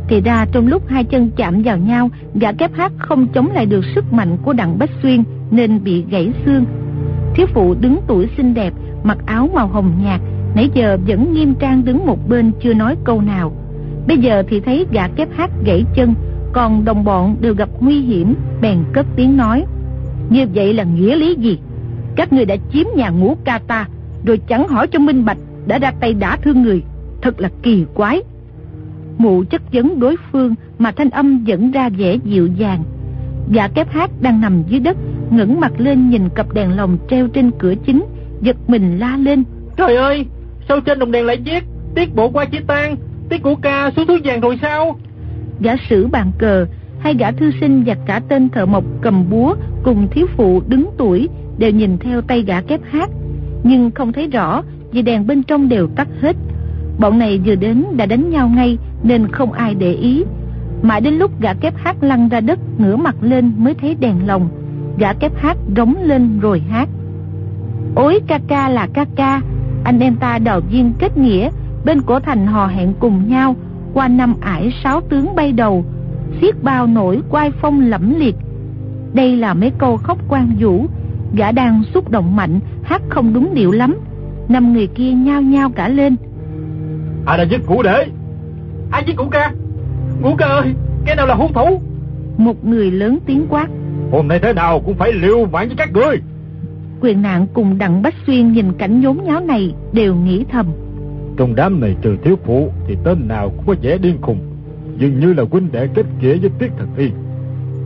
Thì ra trong lúc hai chân chạm vào nhau gã kép hát không chống lại được sức mạnh của đặng bách xuyên nên bị gãy xương. Thiếu phụ đứng tuổi xinh đẹp, mặc áo màu hồng nhạt, nãy giờ vẫn nghiêm trang đứng một bên chưa nói câu nào. Bây giờ thì thấy gã kép hát gãy chân, còn đồng bọn đều gặp nguy hiểm, bèn cất tiếng nói. Như vậy là nghĩa lý gì? Các người đã chiếm nhà ngũ ca ta, rồi chẳng hỏi cho minh bạch, đã ra tay đả thương người. Thật là kỳ quái. Mụ chất vấn đối phương mà thanh âm vẫn ra vẻ dịu dàng gã kép hát đang nằm dưới đất ngẩng mặt lên nhìn cặp đèn lồng treo trên cửa chính giật mình la lên. Trời ơi sao trên đồng đèn lại viết tiết bộ qua chia tan tiết của ca số thứ vàng rồi sao? Gã sử bàn cờ hai gã thư sinh và cả tên thợ mộc cầm búa cùng thiếu phụ đứng tuổi đều nhìn theo tay gã kép hát. Nhưng không thấy rõ vì đèn bên trong đều tắt hết. Bọn này vừa đến đã đánh nhau ngay nên không ai để ý mãi đến lúc gã kép hát lăn ra đất, ngửa mặt lên mới thấy đèn lồng. Gã kép hát rống lên rồi hát. Ối ca ca là ca ca, anh em ta đào viên kết nghĩa, bên cổ thành hò hẹn cùng nhau, qua năm ải sáu tướng bay đầu. Xiết bao nổi quai phong lẫm liệt. Đây là mấy câu khóc quan vũ. Gã đang xúc động mạnh, hát không đúng điệu lắm. Năm người kia nhao nhao cả lên. Ai đã giết cụ đệ? Ai giết cụ ca? Ngũ ca ơi cái nào là hung thủ? Một người lớn tiếng quát. Hôm nay thế nào cũng phải liều mạng với các ngươi. Quyền nạn cùng đặng bách xuyên nhìn cảnh nhốn nháo này đều nghĩ thầm. Trong đám này trừ thiếu phụ thì tên nào cũng có vẻ điên khùng dường như là huynh đệ kết nghĩa với tiết thần y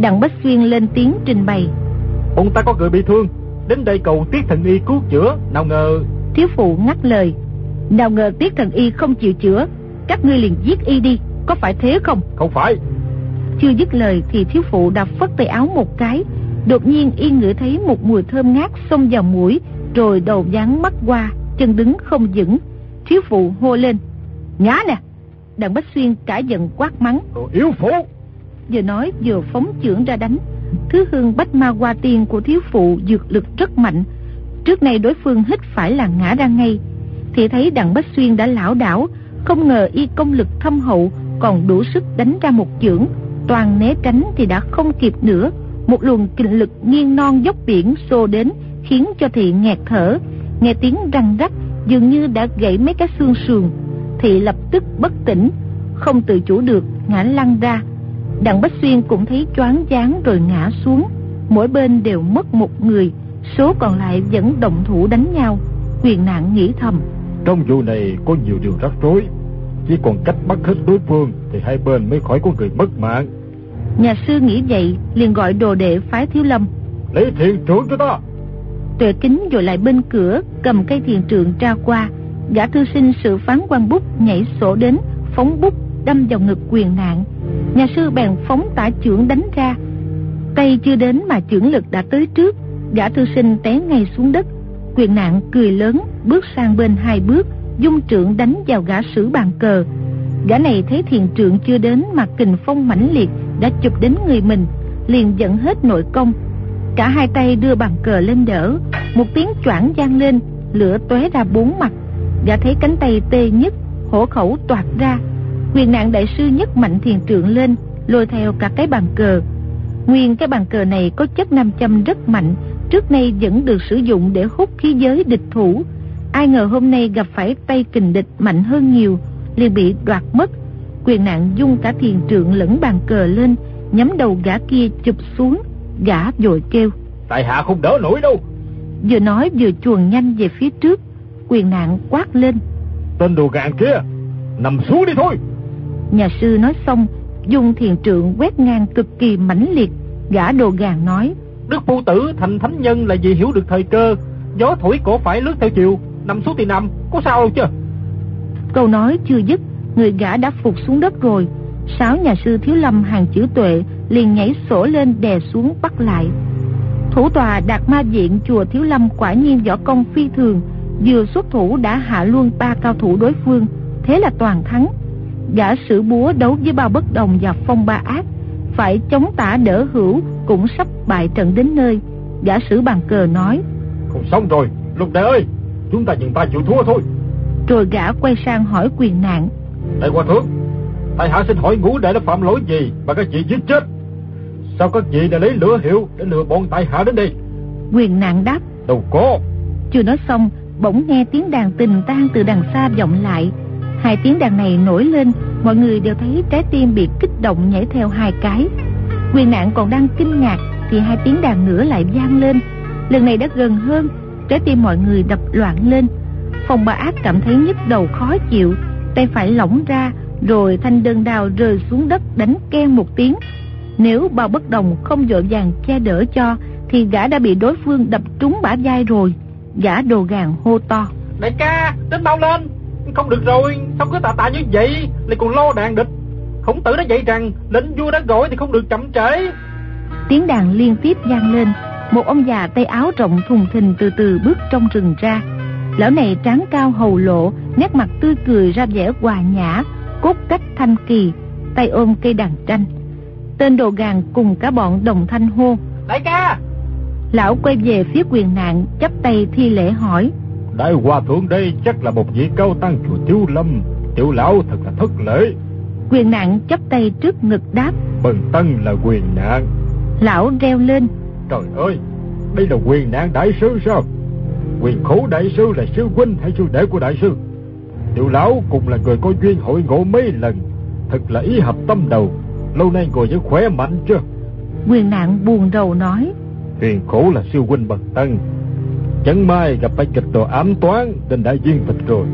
đặng bách xuyên lên tiếng trình bày. Ông ta có người bị thương đến đây cầu tiết thần y cứu chữa nào ngờ thiếu phụ ngắt lời. Nào ngờ tiết thần y không chịu chữa các ngươi liền giết y đi có phải thế không? Không phải. Chưa dứt lời thì thiếu phụ đã phất tay áo một cái. Đột nhiên y ngửi thấy một mùi thơm ngát xông vào mũi rồi đầu dán mắt qua chân đứng không vững. Thiếu phụ hô lên ngã nè! Đặng bách xuyên cả giận quát mắng. Đồ yếu phụ. Vừa nói vừa phóng chưởng ra đánh. Thứ hương bách ma hoa tiên của thiếu phụ dược lực rất mạnh. Trước nay đối phương hít phải là ngã ra ngay. Thì thấy đặng bách xuyên đã lão đảo không ngờ y công lực thâm hậu còn đủ sức đánh ra một chưởng. Toàn né tránh thì đã không kịp nữa. Một luồng kinh lực nghiêng non dốc biển xô đến, khiến cho thị nghẹt thở. Nghe tiếng răng rắc, dường như đã gãy mấy cái xương sườn. Thị lập tức bất tỉnh, không tự chủ được, ngã lăn ra. Đặng bách xuyên cũng thấy choáng váng rồi ngã xuống. Mỗi bên đều mất một người, số còn lại vẫn động thủ đánh nhau. Quyền nạn nghĩ thầm. Trong vụ này có nhiều điều rắc rối chỉ còn cách bắt hết đối phương thì hai bên mới khỏi có người mất mạng. Nhà sư nghĩ vậy liền gọi đồ đệ phái thiếu lâm. Lấy thiền trưởng cho ta. Tuệ kính rồi lại bên cửa cầm cây thiền trượng tra qua. Gã thư sinh sự phán quan bút nhảy sổ đến phóng bút đâm vào ngực quyền nạn. Nhà sư bèn phóng tả trưởng đánh ra. Tay chưa đến mà trưởng lực đã tới trước. Gã thư sinh té ngay xuống đất. Quyền nạn cười lớn bước sang bên hai bước dung trượng đánh vào gã sử bàn cờ. Gã này thấy thiền trượng chưa đến mà kình phong mãnh liệt đã chụp đến người mình, liền dẫn hết nội công. Cả hai tay đưa bàn cờ lên đỡ, một tiếng choảng vang lên, lửa tóe ra bốn mặt. Gã thấy cánh tay tê nhất, hổ khẩu toạc ra. Quyền nạn đại sư nhất mạnh thiền trượng lên, lôi theo cả cái bàn cờ. Nguyên cái bàn cờ này có chất nam châm rất mạnh, trước nay vẫn được sử dụng để hút khí giới địch thủ ai ngờ hôm nay gặp phải tay kình địch mạnh hơn nhiều liền bị đoạt mất. Quyền nạn dung cả thiền trượng lẫn bàn cờ lên nhắm đầu gã kia chụp xuống gã vội kêu. Tại hạ không đỡ nổi đâu. Vừa nói vừa chuồn nhanh về phía trước quyền nạn quát lên. Tên đồ gạn kia nằm xuống đi thôi. Nhà sư nói xong dùng thiền trượng quét ngang cực kỳ mãnh liệt. Gã đồ gàn nói đức phu tử thành thánh nhân là vì hiểu được thời cơ gió thổi cổ phải lướt theo chiều nằm xuống thì nằm có sao đâu chứ câu nói chưa dứt người gã đã phục xuống đất rồi sáu nhà sư thiếu lâm hàng chữ tuệ liền nhảy sổ lên đè xuống bắt lại. Thủ tòa Đạt Ma Diện chùa Thiếu Lâm quả nhiên võ công phi thường, vừa xuất thủ đã hạ luôn ba cao thủ đối phương, thế là toàn thắng. Gã sử búa đấu với bao bất đồng và phong ba ác, phải chống tả đỡ hữu cũng sắp bại trận đến nơi. Gã sử bàn cờ nói, Không xong rồi, lục đại ơi, chúng ta nhận ta chịu thua thôi. Rồi gã quay sang hỏi quyền nạn. Đại hòa thượng, tại hạ xin hỏi ngũ đệ đã phạm lỗi gì mà các vị giết chết? Sao các vị đã lấy lửa hiệu để lừa bọn tại hạ đến đây? Quyền nạn đáp. Đâu có. Chưa nói xong, bỗng nghe tiếng đàn tình tan từ đằng xa vọng lại. Hai tiếng đàn này nổi lên, mọi người đều thấy trái tim bị kích động nhảy theo hai cái. Quyền nạn còn đang kinh ngạc thì hai tiếng đàn nữa lại vang lên. Lần này đã gần hơn, trái tim mọi người đập loạn lên. Phong ba ác cảm thấy nhức đầu khó chịu, tay phải lỏng ra, rồi thanh đơn đào rơi xuống đất đánh ken một tiếng. Nếu bao bất đồng không vội vàng che đỡ cho, thì gã đã bị đối phương đập trúng bả vai rồi. Gã đồ gàn hô to. Đại ca, đến mau lên. Không được rồi, sao cứ tạ tạ như vậy, lại còn lo đàn địch. Khổng tử đã dạy rằng, lệnh vua đã gọi thì không được chậm trễ. Tiếng đàn liên tiếp vang lên, một ông già tay áo rộng thùng thình từ từ bước trong rừng ra. Lão này trán cao hầu lộ, nét mặt tươi cười ra vẻ hòa nhã, cốt cách thanh kỳ, tay ôm cây đàn tranh. Tên đồ gàn cùng cả bọn đồng thanh hô. Đại ca! Lão quay về phía quyền nạn, chắp tay thi lễ hỏi. Đại hòa thượng đây chắc là một vị cao tăng chùa Thiếu Lâm. Tiểu lão thật là thất lễ. Quyền nạn chắp tay trước ngực đáp. Bần tăng là quyền nạn. Lão reo lên. Trời ơi, đây là quyền nạn đại sư sao? Quyền khổ đại sư là sư huynh hay sư đệ của đại sư? Tiểu lão cùng là người có duyên hội ngộ mấy lần. Thật là ý hợp tâm đầu. Lâu nay ngồi vẫn khỏe mạnh chưa? Quyền nạn buồn rầu nói. Huyền khổ là sư huynh bần tăng. Chẳng may gặp phải kịch đồ ám toán nên đã duyên phịch rồi.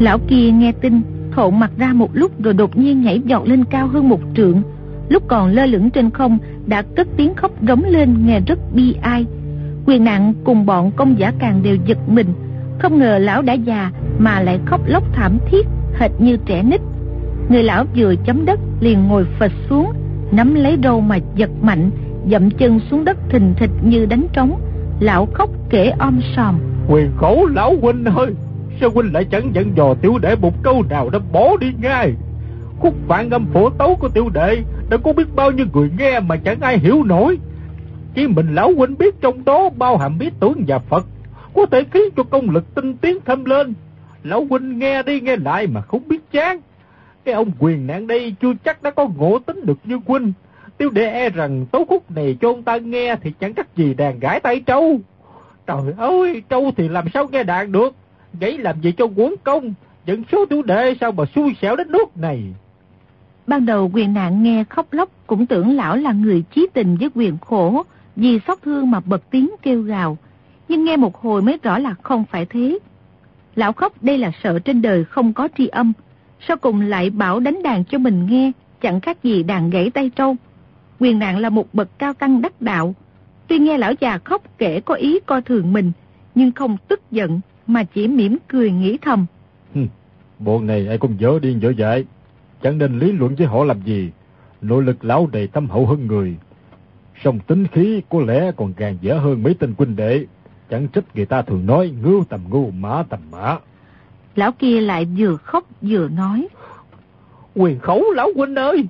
Lão kia nghe tin, thộn mặt ra một lúc rồi đột nhiên nhảy giọt lên cao hơn một trượng. Lúc còn lơ lửng trên không đã cất tiếng khóc rống lên nghe rất bi ai. Quyền nạn cùng bọn công giả càng đều giật mình. Không ngờ lão đã già mà lại khóc lóc thảm thiết hệt như trẻ nít. Người lão vừa chấm đất liền ngồi phịch xuống, nắm lấy râu mà giật mạnh, dậm chân xuống đất thình thịch như đánh trống. Lão khóc kể om sòm. Quyền khổ lão huynh ơi, sao huynh lại chẳng dặn dò tiểu đệ một câu nào đã bỏ đi ngay? Khúc vạn âm phổ tấu của tiểu đệ đã có biết bao nhiêu người nghe mà chẳng ai hiểu nổi. Chỉ mình lão huynh biết trong đó bao hàm bí tưởng và Phật, có thể khiến cho công lực tinh tiến thêm lên. Lão huynh nghe đi nghe lại mà không biết chán. Cái ông quyền nạn đây chưa chắc đã có ngộ tính được như huynh. Tiêu đệ e rằng tấu khúc này cho ông ta nghe thì chẳng cách gì đàn gãi tay trâu. Trời ơi, trâu thì làm sao nghe đàn được. Vậy làm gì cho quấn công, dẫn số tiểu đệ sao mà xui xẻo đến nước này. Ban đầu quyền nạn nghe khóc lóc cũng tưởng lão là người chí tình với quyền khổ, vì xót thương mà bật tiếng kêu gào. Nhưng nghe một hồi mới rõ là không phải thế. Lão khóc đây là sợ trên đời không có tri âm, sau cùng lại bảo đánh đàn cho mình nghe, chẳng khác gì đàn gãy tay trâu. Quyền nạn là một bậc cao tăng đắc đạo. Tuy nghe lão già khóc kể có ý coi thường mình, nhưng không tức giận mà chỉ mỉm cười nghĩ thầm. Bọn này ai cũng dở điên dở dại, chẳng nên lý luận với họ làm gì. Nội lực lão đầy tâm hậu hơn người. Song tính khí có lẽ còn càng dở hơn mấy tên huynh đệ. Chẳng trách người ta thường nói ngưu tầm ngưu, mã tầm mã. Lão kia lại vừa khóc vừa nói. Quyền khẩu lão huynh ơi!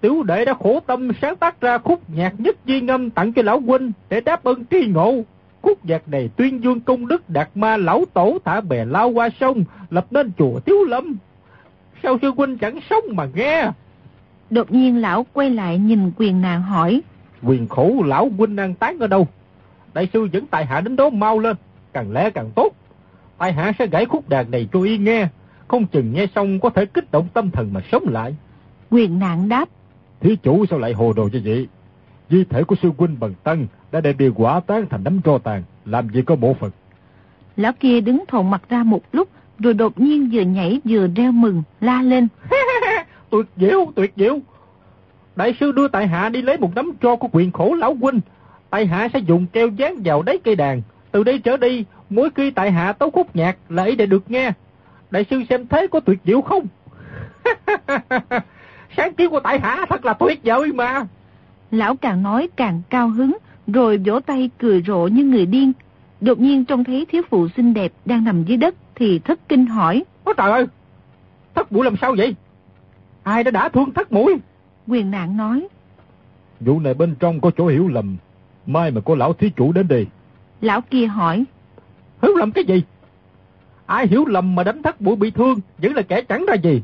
Tiểu đệ đã khổ tâm sáng tác ra khúc nhạc nhất di ngâm tặng cho lão huynh để đáp ơn tri ngộ. Khúc nhạc này tuyên dương công đức đạt ma lão tổ thả bè lao qua sông, lập nên chùa Tiếu Lâm. Sao sư huynh chẳng sống mà nghe? Đột nhiên lão quay lại nhìn quyền nạn hỏi. Quyền khổ lão huynh đang tán ở đâu? Đại sư dẫn tài hạ đến đó mau lên, càng lẽ càng tốt. Tài hạ sẽ gãy khúc đàn này cho y nghe, không chừng nghe xong có thể kích động tâm thần mà sống lại. Quyền nạn đáp. Thí chủ sao lại hồ đồ như vậy? Di thể của sư huynh Bần Tăng đã đem bị quả tán thành đám tro tàn, làm gì có bộ phận. Lão kia đứng thộn mặt ra một lúc, rồi đột nhiên vừa nhảy vừa reo mừng, la lên. tuyệt diệu, tuyệt diệu. Đại sư đưa tại hạ đi lấy một nắm tro của quyền khổ lão huynh. Tại hạ sẽ dùng treo dán vào đáy cây đàn. Từ đây trở đi, mỗi khi tại hạ tấu khúc nhạc là ý để được nghe. Đại sư xem thế có tuyệt diệu không? Sáng kiến của tại hạ thật là tuyệt vời mà. Lão càng nói càng cao hứng, rồi vỗ tay cười rộ như người điên. Đột nhiên trông thấy thiếu phụ xinh đẹp đang nằm dưới đất thì thất kinh hỏi. Ôi trời ơi! Thất mũi làm sao vậy? Ai đã đã thương thất mũi? Quyền nạn nói. Vụ này bên trong có chỗ hiểu lầm. Mai mà có lão thí chủ đến đây. Lão kia hỏi. Hiểu lầm cái gì? Ai hiểu lầm mà đánh thất mũi bị thương vẫn là kẻ chẳng ra gì.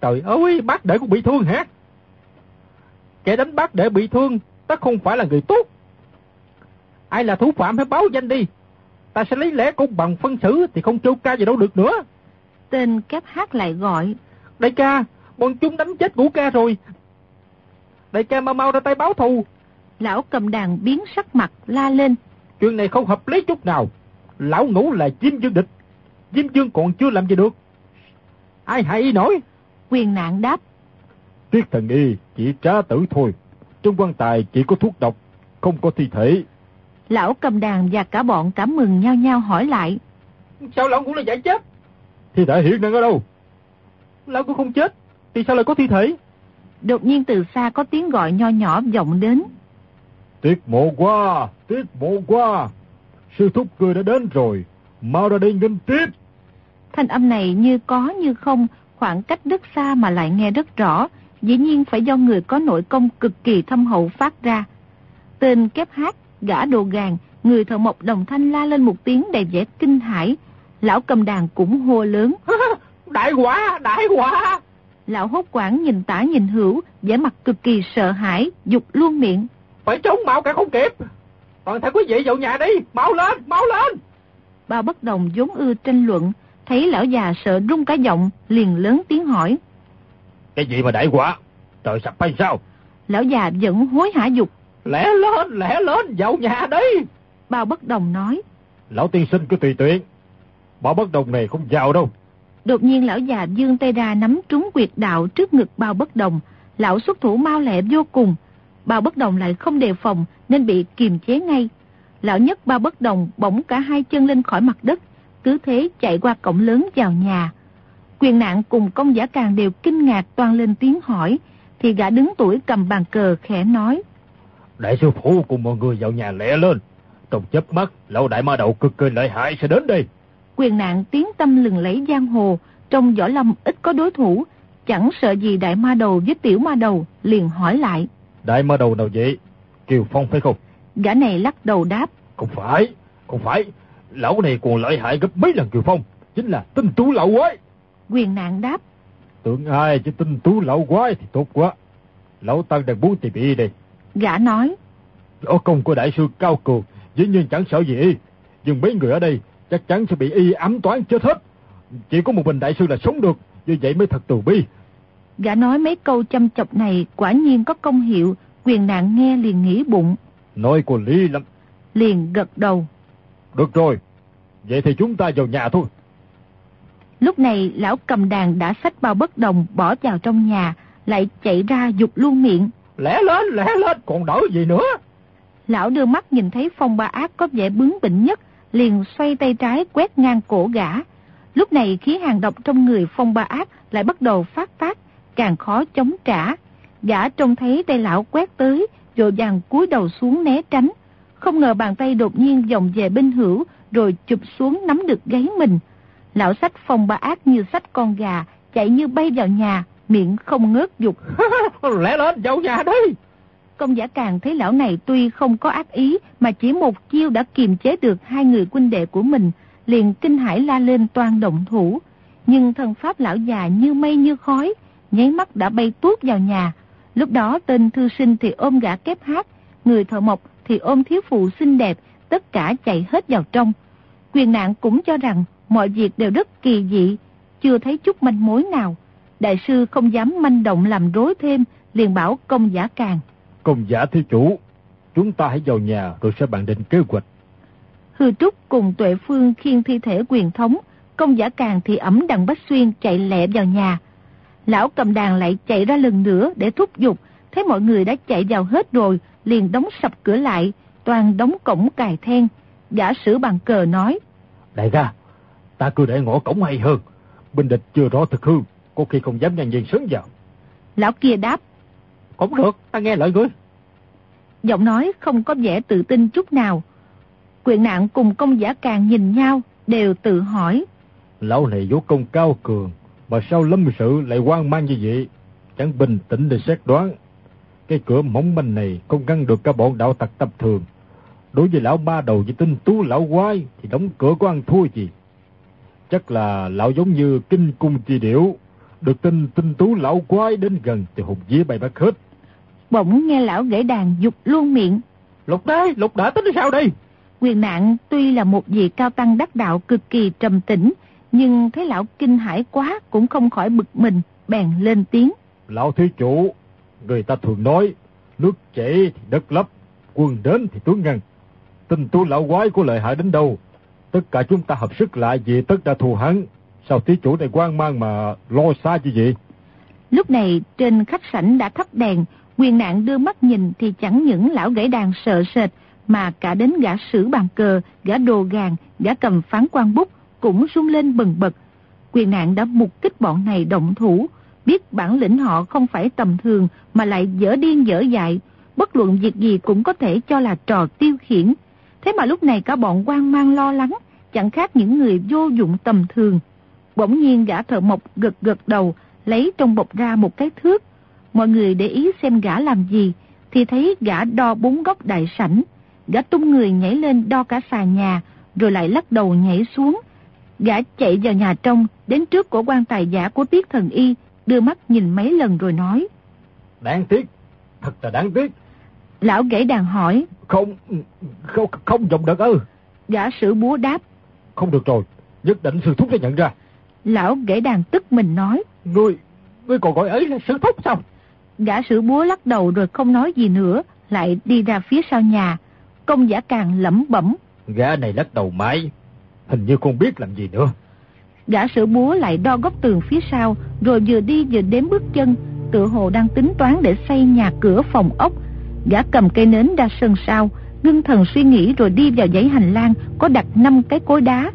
Trời ơi, bác đệ cũng bị thương hả? Kẻ đánh bác đệ bị thương, ta không phải là người tốt. Ai là thủ phạm hãy báo danh đi. Ta sẽ lấy lẽ công bằng phân xử thì không trêu ca gì đâu được nữa. Tên kép hát lại gọi. Đại ca, bọn chúng đánh chết ngũ ca rồi. Đại ca mau mau ra tay báo thù. Lão cầm đàn biến sắc mặt la lên. Chuyện này không hợp lý chút nào. Lão ngũ là Diêm Dương địch. Diêm Dương còn chưa làm gì được. Ai hại nổi? Quyền nạn đáp. Tiết thần y chỉ trá tử thôi. Trong quan tài chỉ có thuốc độc, không có thi thể. Lão cầm đàn và cả bọn cảm mừng nhau nhau hỏi lại. Sao lão cũng là giải chết? Thi thể hiện đang ở đâu? Lão cũng không chết, thì sao lại có thi thể? Đột nhiên từ xa có tiếng gọi nho nhỏ vọng đến. Tiết mộ qua, tiết mộ qua. Sư thúc cười đã đến rồi, mau ra đây nghênh tiếp. Thanh âm này như có như không, khoảng cách rất xa mà lại nghe rất rõ, dĩ nhiên phải do người có nội công cực kỳ thâm hậu phát ra. Tên kép hát, gã đồ gàng, người thợ mộc đồng thanh la lên một tiếng đầy vẻ kinh hãi. Lão cầm đàn cũng hô lớn. đại quả, đại quả. Lão hốt quảng nhìn tả nhìn hữu, vẻ mặt cực kỳ sợ hãi, dục luôn miệng. Phải trốn mau cả không kịp. Toàn thể quý vị vào nhà đi, mau lên, mau lên. Bao bất đồng vốn ưa tranh luận, thấy lão già sợ rung cả giọng, liền lớn tiếng hỏi. Cái gì mà đại quả? Trời sập hay sao? Lão già vẫn hối hả dục. Lẽ lên, lẽ lên, vào nhà đi. Bao bất đồng nói. Lão tiên sinh cứ tùy tiện. Bảo bất đồng này không vào đâu. Đột nhiên lão già dương tay ra nắm trúng quyệt đạo trước ngực bao bất đồng. Lão xuất thủ mau lẹ vô cùng. Bao bất đồng lại không đề phòng nên bị kiềm chế ngay. Lão nhất bao bất đồng bỗng cả hai chân lên khỏi mặt đất. Cứ thế chạy qua cổng lớn vào nhà. Quyền nạn cùng công giả càng đều kinh ngạc toàn lên tiếng hỏi. Thì gã đứng tuổi cầm bàn cờ khẽ nói. Đại sư phụ cùng mọi người vào nhà lẹ lên. Trong chớp mắt, lão đại ma đầu cực kỳ lợi hại sẽ đến đây. Quyền nạn tiếng tâm lừng lấy giang hồ, trong võ lâm ít có đối thủ, chẳng sợ gì đại ma đầu với tiểu ma đầu, liền hỏi lại. Đại ma đầu nào vậy? Kiều Phong phải không? Gã này lắc đầu đáp. Không phải, không phải. Lão này còn lợi hại gấp mấy lần Kiều Phong. Chính là tinh tú lão quái. Quyền nạn đáp. Tưởng ai chứ tinh tú lão quái thì tốt quá. Lão Tăng đang muốn tìm y đây. Gã nói. Võ công của đại sư cao cường, dĩ nhiên chẳng sợ gì. Nhưng mấy người ở đây chắc chắn sẽ bị y ám toán chết hết. Chỉ có một mình đại sư là sống được, như vậy mới thật từ bi. Gã nói mấy câu chăm chọc này quả nhiên có công hiệu, quyền nạn nghe liền nghĩ bụng. Nói của lý lắm. Liền gật đầu. Được rồi, vậy thì chúng ta vào nhà thôi. Lúc này lão cầm đàn đã xách bao bất đồng bỏ vào trong nhà, lại chạy ra dục luôn miệng. Lẽ lên, lẽ lên, còn đỡ gì nữa. Lão đưa mắt nhìn thấy phong ba ác có vẻ bướng bỉnh nhất, liền xoay tay trái quét ngang cổ gã. Lúc này khí hàng độc trong người phong ba ác lại bắt đầu phát tác, càng khó chống trả. Gã trông thấy tay lão quét tới, rồi vàng cúi đầu xuống né tránh. Không ngờ bàn tay đột nhiên vòng về bên hữu, rồi chụp xuống nắm được gáy mình. Lão sách phong ba ác như sách con gà, chạy như bay vào nhà, miệng không ngớt dục. Lẽ lên, vào nhà đi. Công giả càng thấy lão này tuy không có ác ý mà chỉ một chiêu đã kiềm chế được hai người huynh đệ của mình, liền kinh hãi la lên toan động thủ. Nhưng thân pháp lão già như mây như khói, nháy mắt đã bay tuốt vào nhà. Lúc đó tên thư sinh thì ôm gã kép hát, người thợ mộc thì ôm thiếu phụ xinh đẹp, tất cả chạy hết vào trong. Quyền nạn cũng cho rằng mọi việc đều rất kỳ dị, chưa thấy chút manh mối nào. Đại sư không dám manh động làm rối thêm, liền bảo công giả càng. Công giả thiếu chủ, chúng ta hãy vào nhà rồi sẽ bàn định kế hoạch. Hư Trúc cùng Tuệ Phương khiêng thi thể quyền thống, công giả càng thì ẩm đằng Bách Xuyên chạy lẹ vào nhà. Lão cầm đàn lại chạy ra lần nữa để thúc giục, thấy mọi người đã chạy vào hết rồi, liền đóng sập cửa lại, toàn đóng cổng cài then. Giả sử bằng cờ nói. Đại ca, ta cứ để ngõ cổng hay hơn. Binh địch chưa rõ thực hư, có khi không dám nhanh nhiên sớm vào. Lão kia đáp. Cũng được, ta nghe lời ngươi. Giọng nói không có vẻ tự tin chút nào. Quyền nạn cùng công giả càng nhìn nhau, đều tự hỏi. Lão này võ công cao cường, mà sao lâm sự lại quan mang như vậy? Chẳng bình tĩnh để xét đoán. Cái cửa mỏng manh này không ngăn được cả bọn đạo tặc tập thường. Đối với lão ba đầu với tinh tú lão quái thì đóng cửa có ăn thua gì. Chắc là lão giống như kinh cung chi điểu. Được tin tinh tú lão quái đến gần thì hùng vía bay bắt hết. Bỗng nghe lão gãy đàn dục luôn miệng. Lục đá, lục đã tính sao đây? Quyền nạn tuy là một vị cao tăng đắc đạo cực kỳ trầm tĩnh, nhưng thấy lão kinh hãi quá cũng không khỏi bực mình, bèn lên tiếng. Lão thí chủ, người ta thường nói, nước chảy thì đất lấp, quân đến thì tướng ngăn. Tình tu lão quái của lợi hại đến đâu, tất cả chúng ta hợp sức lại vì tất đã thù hắn. Sao thí chủ này quan mang mà lo xa như vậy? Lúc này trên khách sảnh đã thắp đèn, quyền nạn đưa mắt nhìn thì chẳng những lão gãy đàn sợ sệt, mà cả đến gã sử bàn cờ, gã đồ gàng, gã cầm phán quan bút cũng rung lên bần bật. Quyền nạn đã mục kích bọn này động thủ, biết bản lĩnh họ không phải tầm thường mà lại dở điên dở dại, bất luận việc gì cũng có thể cho là trò tiêu khiển. Thế mà lúc này cả bọn quan mang lo lắng, chẳng khác những người vô dụng tầm thường. Bỗng nhiên gã thợ mộc gật gật đầu, lấy trong bọc ra một cái thước. Mọi người để ý xem gã làm gì, thì thấy gã đo bốn góc đại sảnh. Gã tung người nhảy lên đo cả xà nhà, rồi lại lắc đầu nhảy xuống. Gã chạy vào nhà trong, đến trước của quan tài giả của Tiết Thần Y, đưa mắt nhìn mấy lần rồi nói. Đáng tiếc, thật là đáng tiếc. Lão gãy đàn hỏi. Không, không, không dùng được ư. Gã sử búa đáp. Không được rồi, nhất định sư thúc sẽ nhận ra. Lão gãy đàn tức mình nói. Ngươi, ngươi còn gọi ấy là sư thúc sao? Gã sử búa lắc đầu rồi không nói gì nữa, lại đi ra phía sau nhà. Công giả càng lẩm bẩm. Gã này lắc đầu mãi, hình như không biết làm gì nữa. Gã sử búa lại đo góc tường phía sau, rồi vừa đi vừa đếm bước chân, tự hồ đang tính toán để xây nhà cửa phòng ốc. Gã cầm cây nến ra sân sau, ngưng thần suy nghĩ rồi đi vào dãy hành lang có đặt năm cái cối đá.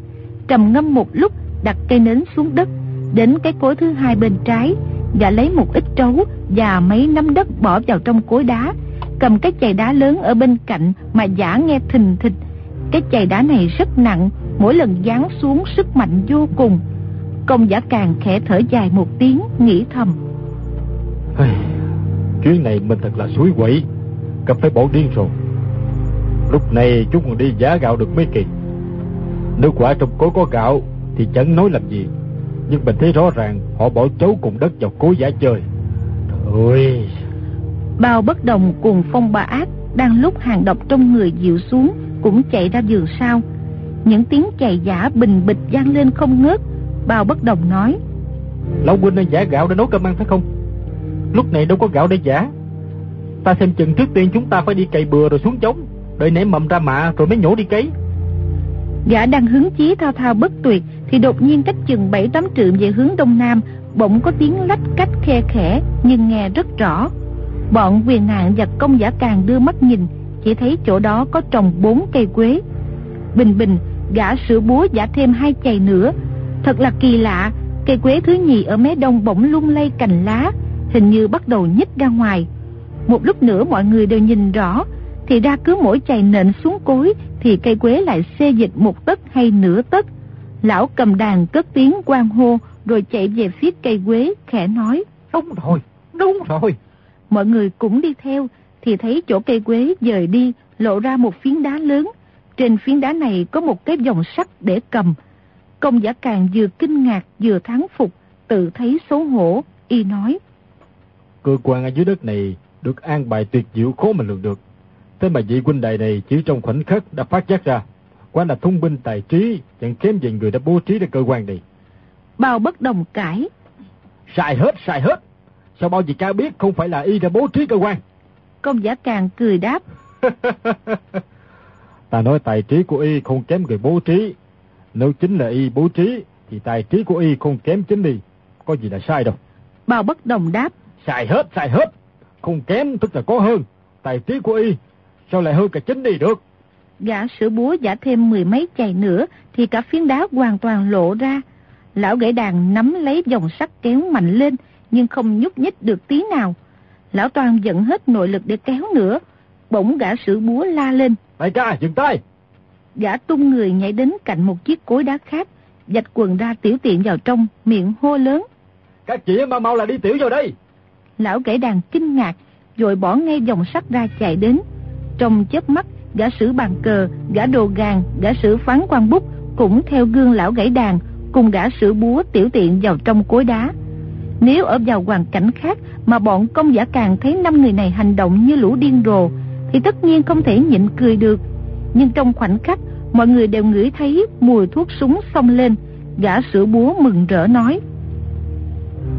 Trầm ngâm một lúc, đặt cây nến xuống đất, đến cái cối thứ hai bên trái, và lấy một ít trấu và mấy nắm đất bỏ vào trong cối đá, cầm cái chày đá lớn ở bên cạnh mà giả nghe thình thịch. Cái chày đá này rất nặng, mỗi lần giáng xuống sức mạnh vô cùng. Công giả càng khẽ thở dài một tiếng, nghĩ thầm. Chuyến này mình thật là suối quẩy, gặp phải bỏ điên rồi. Lúc này chúng còn đi giá gạo được mấy kỳ. Nếu quả trong cối có gạo thì chẳng nói làm gì. Nhưng mình thấy rõ ràng họ bỏ chấu cùng đất vào cối giả chơi. Ôi... Bao bất đồng cùng phong bà ác đang lúc hàng độc trong người dịu xuống cũng chạy ra giường sau. Những tiếng chạy giả bình bịch vang lên không ngớt. Bao bất đồng nói. Lão huynh đang giả gạo để nấu cơm ăn phải không? Lúc này đâu có gạo để giả. Ta xem chừng trước tiên chúng ta phải đi cày bừa rồi xuống trống. Đợi nảy mầm ra mạ rồi mới nhổ đi cấy. Gã đang hứng chí thao thao bất tuyệt thì đột nhiên cách chừng bảy tám trượng về hướng đông nam bỗng có tiếng lách cách khe khẽ nhưng nghe rất rõ. Bọn quyền nạn và công giả càng đưa mắt nhìn chỉ thấy chỗ đó có trồng bốn cây quế. Bình bình, gã sửa búa giả thêm hai chày nữa. Thật là kỳ lạ, cây quế thứ nhì ở mé đông bỗng lung lay cành lá, hình như bắt đầu nhích ra ngoài. Một lúc nữa mọi người đều nhìn rõ, thì ra cứ mỗi chày nện xuống cối thì cây quế lại xê dịch một tấc hay nửa tấc. Lão cầm đàn cất tiếng quan hô rồi chạy về phía cây quế khẽ nói. Đúng rồi, đúng rồi. Mọi người cũng đi theo thì thấy chỗ cây quế dời đi lộ ra một phiến đá lớn. Trên phiến đá này có một cái vòng sắt để cầm. Công giả càng vừa kinh ngạc vừa thắng phục, tự thấy xấu hổ, y nói. Cơ quan ở dưới đất này được an bài tuyệt diệu khó mà lường được. Thế mà vị huynh đài này chỉ trong khoảnh khắc đã phát giác ra. Quả là thông minh tài trí, chẳng kém gì người đã bố trí ra cơ quan này. Bao bất đồng cãi. Sai hết, sai hết. Sao bao gì ca biết không phải là y đã bố trí cơ quan? Công giả càng cười đáp. Ta nói tài trí của y không kém người bố trí. Nếu chính là y bố trí, thì tài trí của y không kém chính y. Có gì là sai đâu. Bao bất đồng đáp. Sai hết, sai hết. Không kém tức là có hơn. Tài trí của y, sao lại hơn cả chính y được? Gã sửa búa giả thêm mười mấy chày nữa, thì cả phiến đá hoàn toàn lộ ra. Lão gãy đàn nắm lấy dòng sắt kéo mạnh lên, nhưng không nhúc nhích được tí nào. Lão Toàn dẫn hết nội lực để kéo nữa. Bỗng gã sử búa la lên. Đại ca, dừng tay! Gã tung người nhảy đến cạnh một chiếc cối đá khác, dạch quần ra tiểu tiện vào trong, miệng hô lớn. Các chị mau mau là đi tiểu vào đây! Lão gãy đàn kinh ngạc, rồi bỏ ngay dòng sắt ra chạy đến. Trong chớp mắt, gã sử bàn cờ, gã đồ gàng, gã sử phán quan bút cũng theo gương lão gãy đàn, cùng gã sử búa tiểu tiện vào trong cối đá. Nếu ở vào hoàn cảnh khác mà bọn công giả càng thấy năm người này hành động như lũ điên rồ, thì tất nhiên không thể nhịn cười được. Nhưng trong khoảnh khắc, mọi người đều ngửi thấy mùi thuốc súng xông lên, gã sử búa mừng rỡ nói.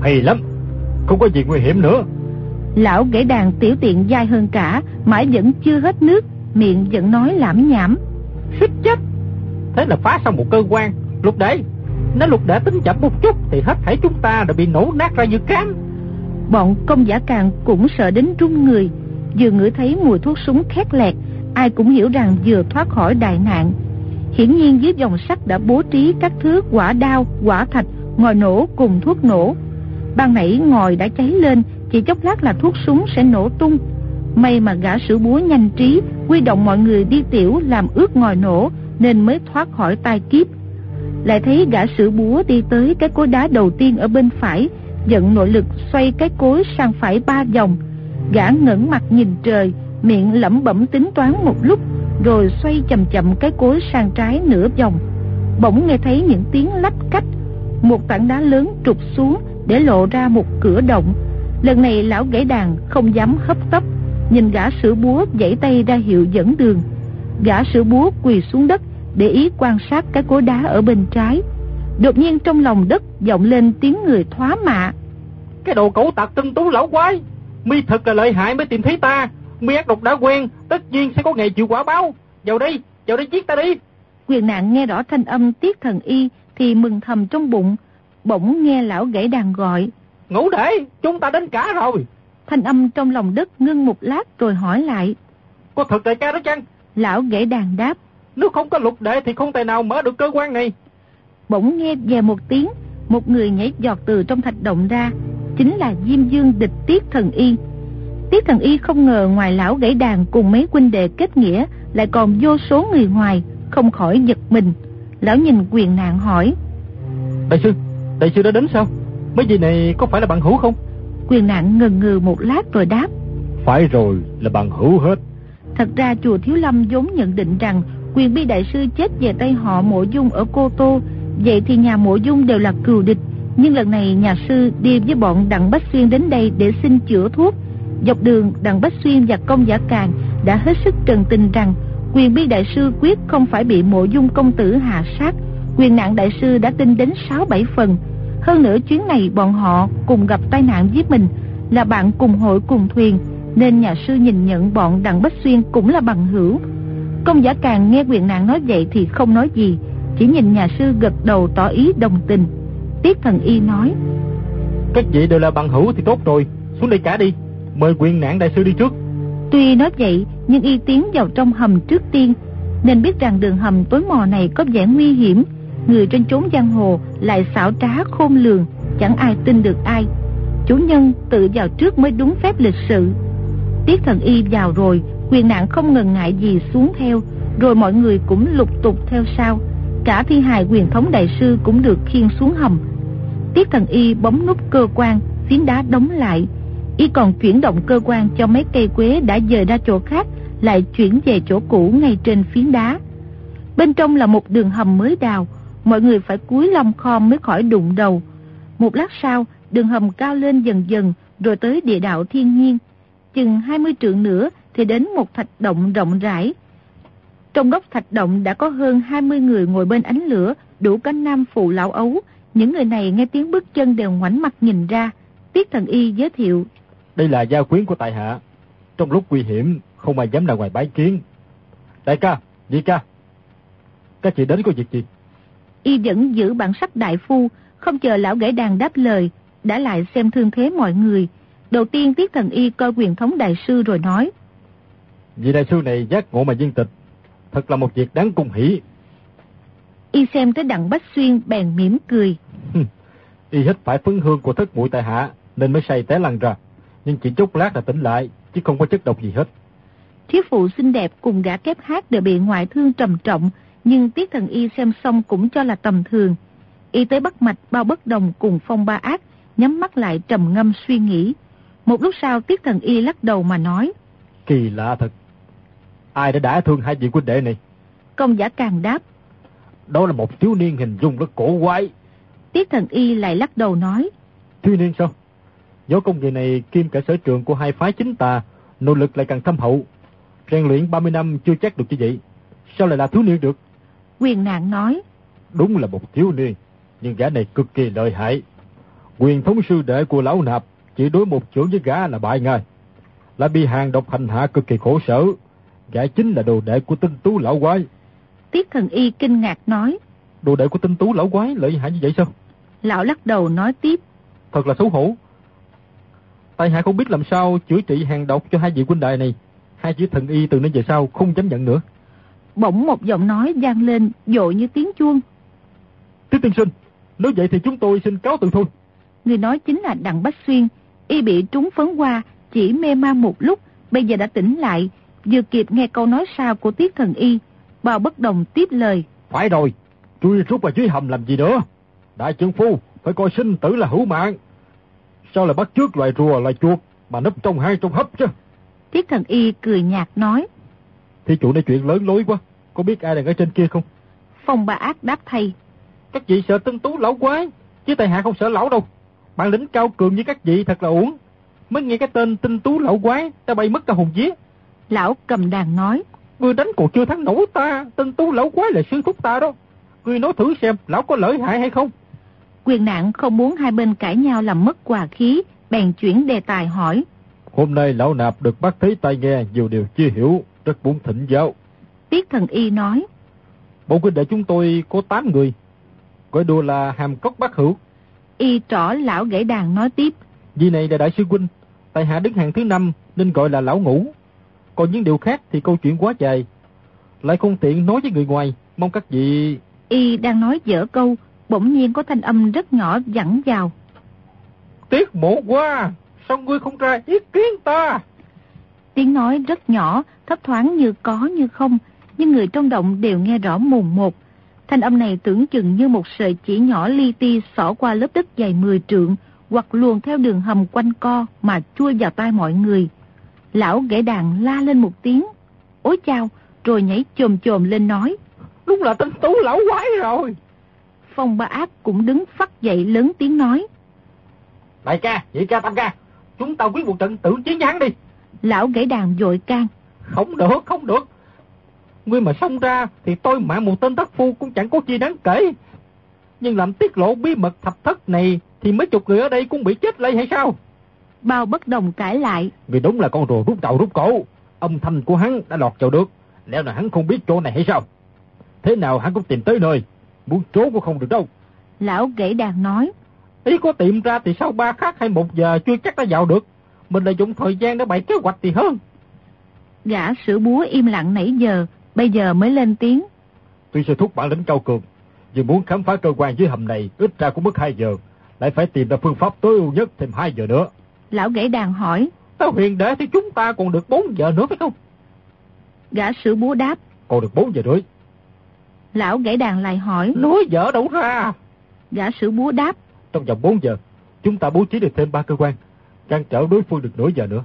Hay lắm, không có gì nguy hiểm nữa. Lão gãy đàn tiểu tiện dai hơn cả, mãi vẫn chưa hết nước, miệng vẫn nói lãm nhảm. Xích chết! Thế là phá xong một cơ quan, lục đệ. Nếu lục đệ tính chậm một chút thì hết thảy chúng ta đã bị nổ nát ra như cám. Bọn công giả càng cũng sợ đến run người, vừa ngửi thấy mùi thuốc súng khét lẹt, ai cũng hiểu rằng vừa thoát khỏi đại nạn. Hiển nhiên dưới dòng sắt đã bố trí các thứ quả đao, quả thạch, ngòi nổ cùng thuốc nổ. Ban nãy ngòi đã cháy lên, chỉ chốc lát là thuốc súng sẽ nổ tung. May mà gã sử búa nhanh trí, quy động mọi người đi tiểu làm ướt ngòi nổ, nên mới thoát khỏi tai kiếp. Lại thấy gã sử búa đi tới cái cối đá đầu tiên ở bên phải, dẫn nội lực xoay cái cối sang phải ba vòng. Gã ngẩng mặt nhìn trời, miệng lẩm bẩm tính toán một lúc, rồi xoay chậm chậm cái cối sang trái nửa vòng. Bỗng nghe thấy những tiếng lách cách, một tảng đá lớn trục xuống để lộ ra một cửa động. Lần này lão gãy đàn không dám hấp tấp, nhìn gã sử búa dãy tay ra hiệu dẫn đường. Gã sử búa quỳ xuống đất, để ý quan sát cái cối đá ở bên trái. Đột nhiên trong lòng đất vọng lên tiếng người thoá mạ. Cái đồ cẩu tặc tinh tú lão quái, mi thật là lợi hại mới tìm thấy ta. Mi ác độc đã quen, tất nhiên sẽ có ngày chịu quả báo. Vào đây, vào đây giết ta đi. Quyền nạn nghe rõ thanh âm tiết thần y thì mừng thầm trong bụng. Bỗng nghe lão gãy đàn gọi. Ngủ để, chúng ta đến cả rồi. Thanh âm trong lòng đất ngưng một lát rồi hỏi lại. Có thật đại ca đó chăng? Lão gãy đàn đáp. Nếu không có lục đệ thì không thể nào mở được cơ quan này. Bỗng nghe về một tiếng, một người nhảy giọt từ trong thạch động ra, chính là Diêm Dương địch Tiết Thần Y. Tiết Thần Y không ngờ ngoài lão gãy đàn cùng mấy huynh đệ kết nghĩa, lại còn vô số người ngoài, không khỏi giật mình. Lão nhìn quyền nạn hỏi. Đại sư, đại sư đã đến sao? Mấy gì này có phải là bạn hữu không? Quyền nạn ngần ngừ một lát rồi đáp. Phải rồi, là bạn hữu hết. Thật ra chùa Thiếu Lâm vốn nhận định rằng quyền bi đại sư chết về tay họ mộ dung ở Cô Tô, vậy thì nhà mộ dung đều là cừu địch. Nhưng lần này nhà sư đi với bọn Đặng Bách Xuyên đến đây để xin chữa thuốc. Dọc đường Đặng Bách Xuyên và công giả Càng đã hết sức trần tình rằng quyền bi đại sư quyết không phải bị mộ dung công tử hạ sát. Quyền nạn đại sư đã tin đến 6-7 phần. Hơn nữa chuyến này bọn họ cùng gặp tai nạn với mình là bạn cùng hội cùng thuyền nên nhà sư nhìn nhận bọn Đặng Bách Xuyên cũng là bằng hữu. Công giả càng nghe quyền nạn nói vậy thì không nói gì, chỉ nhìn nhà sư gật đầu tỏ ý đồng tình. Tiết thần y nói, Các vị đều là bằng hữu thì tốt rồi, xuống đây cả đi, mời quyền nạn đại sư đi trước. Tuy nói vậy, nhưng y tiến vào trong hầm trước tiên, nên biết rằng đường hầm tối mò này có vẻ nguy hiểm, người trên chốn giang hồ lại xảo trá khôn lường, chẳng ai tin được ai. Chủ nhân tự vào trước mới đúng phép lịch sự. Tiết thần y vào rồi, quyền nạn không ngần ngại gì xuống theo, rồi mọi người cũng lục tục theo sau. Cả thi hài quyền thống đại sư cũng được khiêng xuống hầm. Tiết thần y bấm nút cơ quan, phiến đá đóng lại. Y còn chuyển động cơ quan cho mấy cây quế đã dời ra chỗ khác, lại chuyển về chỗ cũ ngay trên phiến đá. Bên trong là một đường hầm mới đào, mọi người phải cúi lòng khom mới khỏi đụng đầu. Một lát sau, đường hầm cao lên dần dần, rồi tới địa đạo thiên nhiên. Chừng 20 trượng nữa thì đến một thạch động rộng rãi. Trong góc thạch động đã có hơn 20 người ngồi bên ánh lửa, đủ cả nam phụ lão ấu. Những người này nghe tiếng bước chân đều ngoảnh mặt nhìn ra. Tiết thần y giới thiệu. Đây là gia quyến của tại hạ. Trong lúc nguy hiểm, không ai dám ra ngoài bái kiến. Đại ca, nhị ca, các chị đến có việc gì? Y vẫn giữ bản sắc đại phu, không chờ lão gãy đàn đáp lời, đã lại xem thương thế mọi người. Đầu tiên Tiết Thần Y coi quyền thống đại sư rồi nói. Vị đại sư này giác ngộ mà viên tịch, thật là một việc đáng cung hỷ. Y xem tới đặng Bách Xuyên bèn mỉm cười. Y hít phải phấn hương của thất muội tại hạ, nên mới say té lăn ra. Nhưng chỉ chốc lát là tỉnh lại, chứ không có chất độc gì hết. Thiếu phụ xinh đẹp cùng gã kép hát đều bị ngoại thương trầm trọng, nhưng Tiết Thần Y xem xong cũng cho là tầm thường. Y tới bắt mạch bao bất đồng cùng phong ba ác, nhắm mắt lại trầm ngâm suy nghĩ. Một lúc sau Tiết Thần Y lắc đầu mà nói. Kỳ lạ thật. Ai đã đả thương hai vị huynh đệ này? Công giả càng đáp. Đó là một thiếu niên hình dung rất cổ quái. Tiết Thần Y lại lắc đầu nói. Thiếu niên sao? Do công nghệ này kim cả sở trường của hai phái chính tà, nỗ lực lại càng thâm hậu. Rèn luyện 30 năm chưa chắc được như vậy. Sao lại là thiếu niên được? Quyền nạn nói. Đúng là một thiếu niên, nhưng gã này cực kỳ lợi hại. Quyền thống sư đệ của lão nạp chỉ đối một chỗ với gã là bại ngay. Là bị hàng độc hành hạ cực kỳ khổ sở. Gã chính là đồ đệ của tinh tú lão quái. Tiết thần y kinh ngạc nói. Đồ đệ của tinh tú lão quái lợi hại như vậy sao? Lão lắc đầu nói tiếp. Thật là xấu hổ. Tại hạ không biết làm sao chữa trị hàng độc cho hai vị huynh đệ này. Hai chữ thần y từ nay về sau không dám nhận nữa. Bỗng một giọng nói vang lên dội như tiếng chuông. Tiết tiên sinh, nếu vậy thì chúng tôi xin cáo từ thôi. Người nói chính là Đặng Bách Xuyên. Y bị trúng phấn qua, chỉ mê man một lúc, bây giờ đã tỉnh lại. Vừa kịp nghe câu nói sau của Tiết thần y. Bao bất đồng tiếp lời. Phải rồi, chui rút vào dưới hầm làm gì nữa. Đại trưởng phu, phải coi sinh tử là hữu mạng. Sao lại bắt trước loài rùa, loài chuột, mà nấp trong hai trong hấp chứ? Tiết thần y cười nhạt nói. Thì chủ này chuyện lớn lối quá, có biết ai đang ở trên kia không? Phong bà ác đáp thay. Các vị sợ tân tú lão quái, chứ tài hạ không sợ lão đâu. Bản lĩnh cao cường như các vị thật là uổng. Mới nghe cái tên tinh tú lão quái, ta bay mất cả hồn vía. Lão cầm đàn nói. Ngươi đánh còn chưa thắng nổi ta, tinh tú lão quái là sư thúc ta đó. Ngươi nói thử xem, lão có lợi hại hay không? Quyền nạn không muốn hai bên cãi nhau làm mất hòa khí, bèn chuyển đề tài hỏi. Hôm nay lão nạp được bác thấy tai nghe nhiều điều chưa hiểu, rất muốn thỉnh giáo. Tiết thần y nói. Bộ huynh đệ chúng tôi có 8 người, gọi đùa là hàm cốc bác hữu. Y trỏ lão gãy đàn nói tiếp. Vì này là đại sư huynh, tại hạ đứng hàng thứ năm nên gọi là lão ngũ. Còn những điều khác thì câu chuyện quá dài. Lại không tiện nói với người ngoài, mong các vị... Y đang nói dở câu, bỗng nhiên có thanh âm rất nhỏ dặn vào. Tiếc mộ quá, sao ngươi không ra ý kiến ta? Tiếng nói rất nhỏ, thấp thoáng như có như không, nhưng người trong động đều nghe rõ mồn một. Thanh âm này tưởng chừng như một sợi chỉ nhỏ li ti xỏ qua lớp đất dày 10 trượng, hoặc luồn theo đường hầm quanh co mà chui vào tai mọi người. Lão gãy đàn la lên một tiếng, ối chao, rồi nhảy chồm chồm lên nói. Đúng là tinh tú lão quái rồi. Phong ba ác cũng đứng phát dậy lớn tiếng nói. Đại ca, nhị ca, tam ca, chúng ta quyết một trận tử chiến với hắn đi. Lão gãy đàn dội can. Không được, không được. Ngươi mà xông ra thì tôi mạng một tên thất phu cũng chẳng có chi đáng kể. Nhưng làm tiết lộ bí mật thập thất này thì mấy chục người ở đây cũng bị chết lây hay sao? Bao bất đồng cãi lại. Vì đúng là con rùa rút đầu rút cổ. Âm thanh của hắn đã lọt vào được. Lẽ là hắn không biết chỗ này hay sao? Thế nào hắn cũng tìm tới nơi. Muốn trốn cũng không được đâu. Lão gãy đàn nói. Ý có tìm ra thì sau ba khắc hay một giờ chưa chắc đã vào được. Mình là dùng thời gian để bày kế hoạch thì hơn. Gã sửa búa im lặng nãy giờ, bây giờ mới lên tiếng. Tuy sư thúc bản lĩnh cao cường, nhưng muốn khám phá cơ quan dưới hầm này ít ra cũng mất 2 giờ, lại phải tìm ra phương pháp tối ưu nhất thêm 2 giờ nữa. Lão gãy đàn hỏi. Tao huyền đệ thì chúng ta còn được 4 giờ nữa phải không? Gã sửa búa đáp. Còn được 4 giờ nữa. Lão gãy đàn lại hỏi. Nói dở đâu ra? Gã sửa búa đáp. Trong vòng 4 giờ, chúng ta bố trí được thêm 3 cơ quan, ngăn trở đối phương được nửa giờ nữa.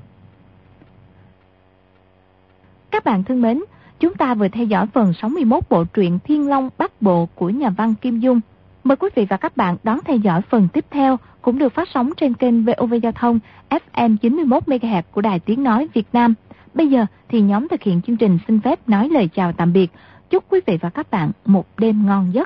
Các bạn thân mến, chúng ta vừa theo dõi phần 61 bộ truyện Thiên Long Bắc Bộ của nhà văn Kim Dung. Mời quý vị và các bạn đón theo dõi phần tiếp theo cũng được phát sóng trên kênh VOV Giao thông FM 91MHz của Đài Tiếng Nói Việt Nam. Bây giờ thì nhóm thực hiện chương trình xin phép nói lời chào tạm biệt. Chúc quý vị và các bạn một đêm ngon giấc.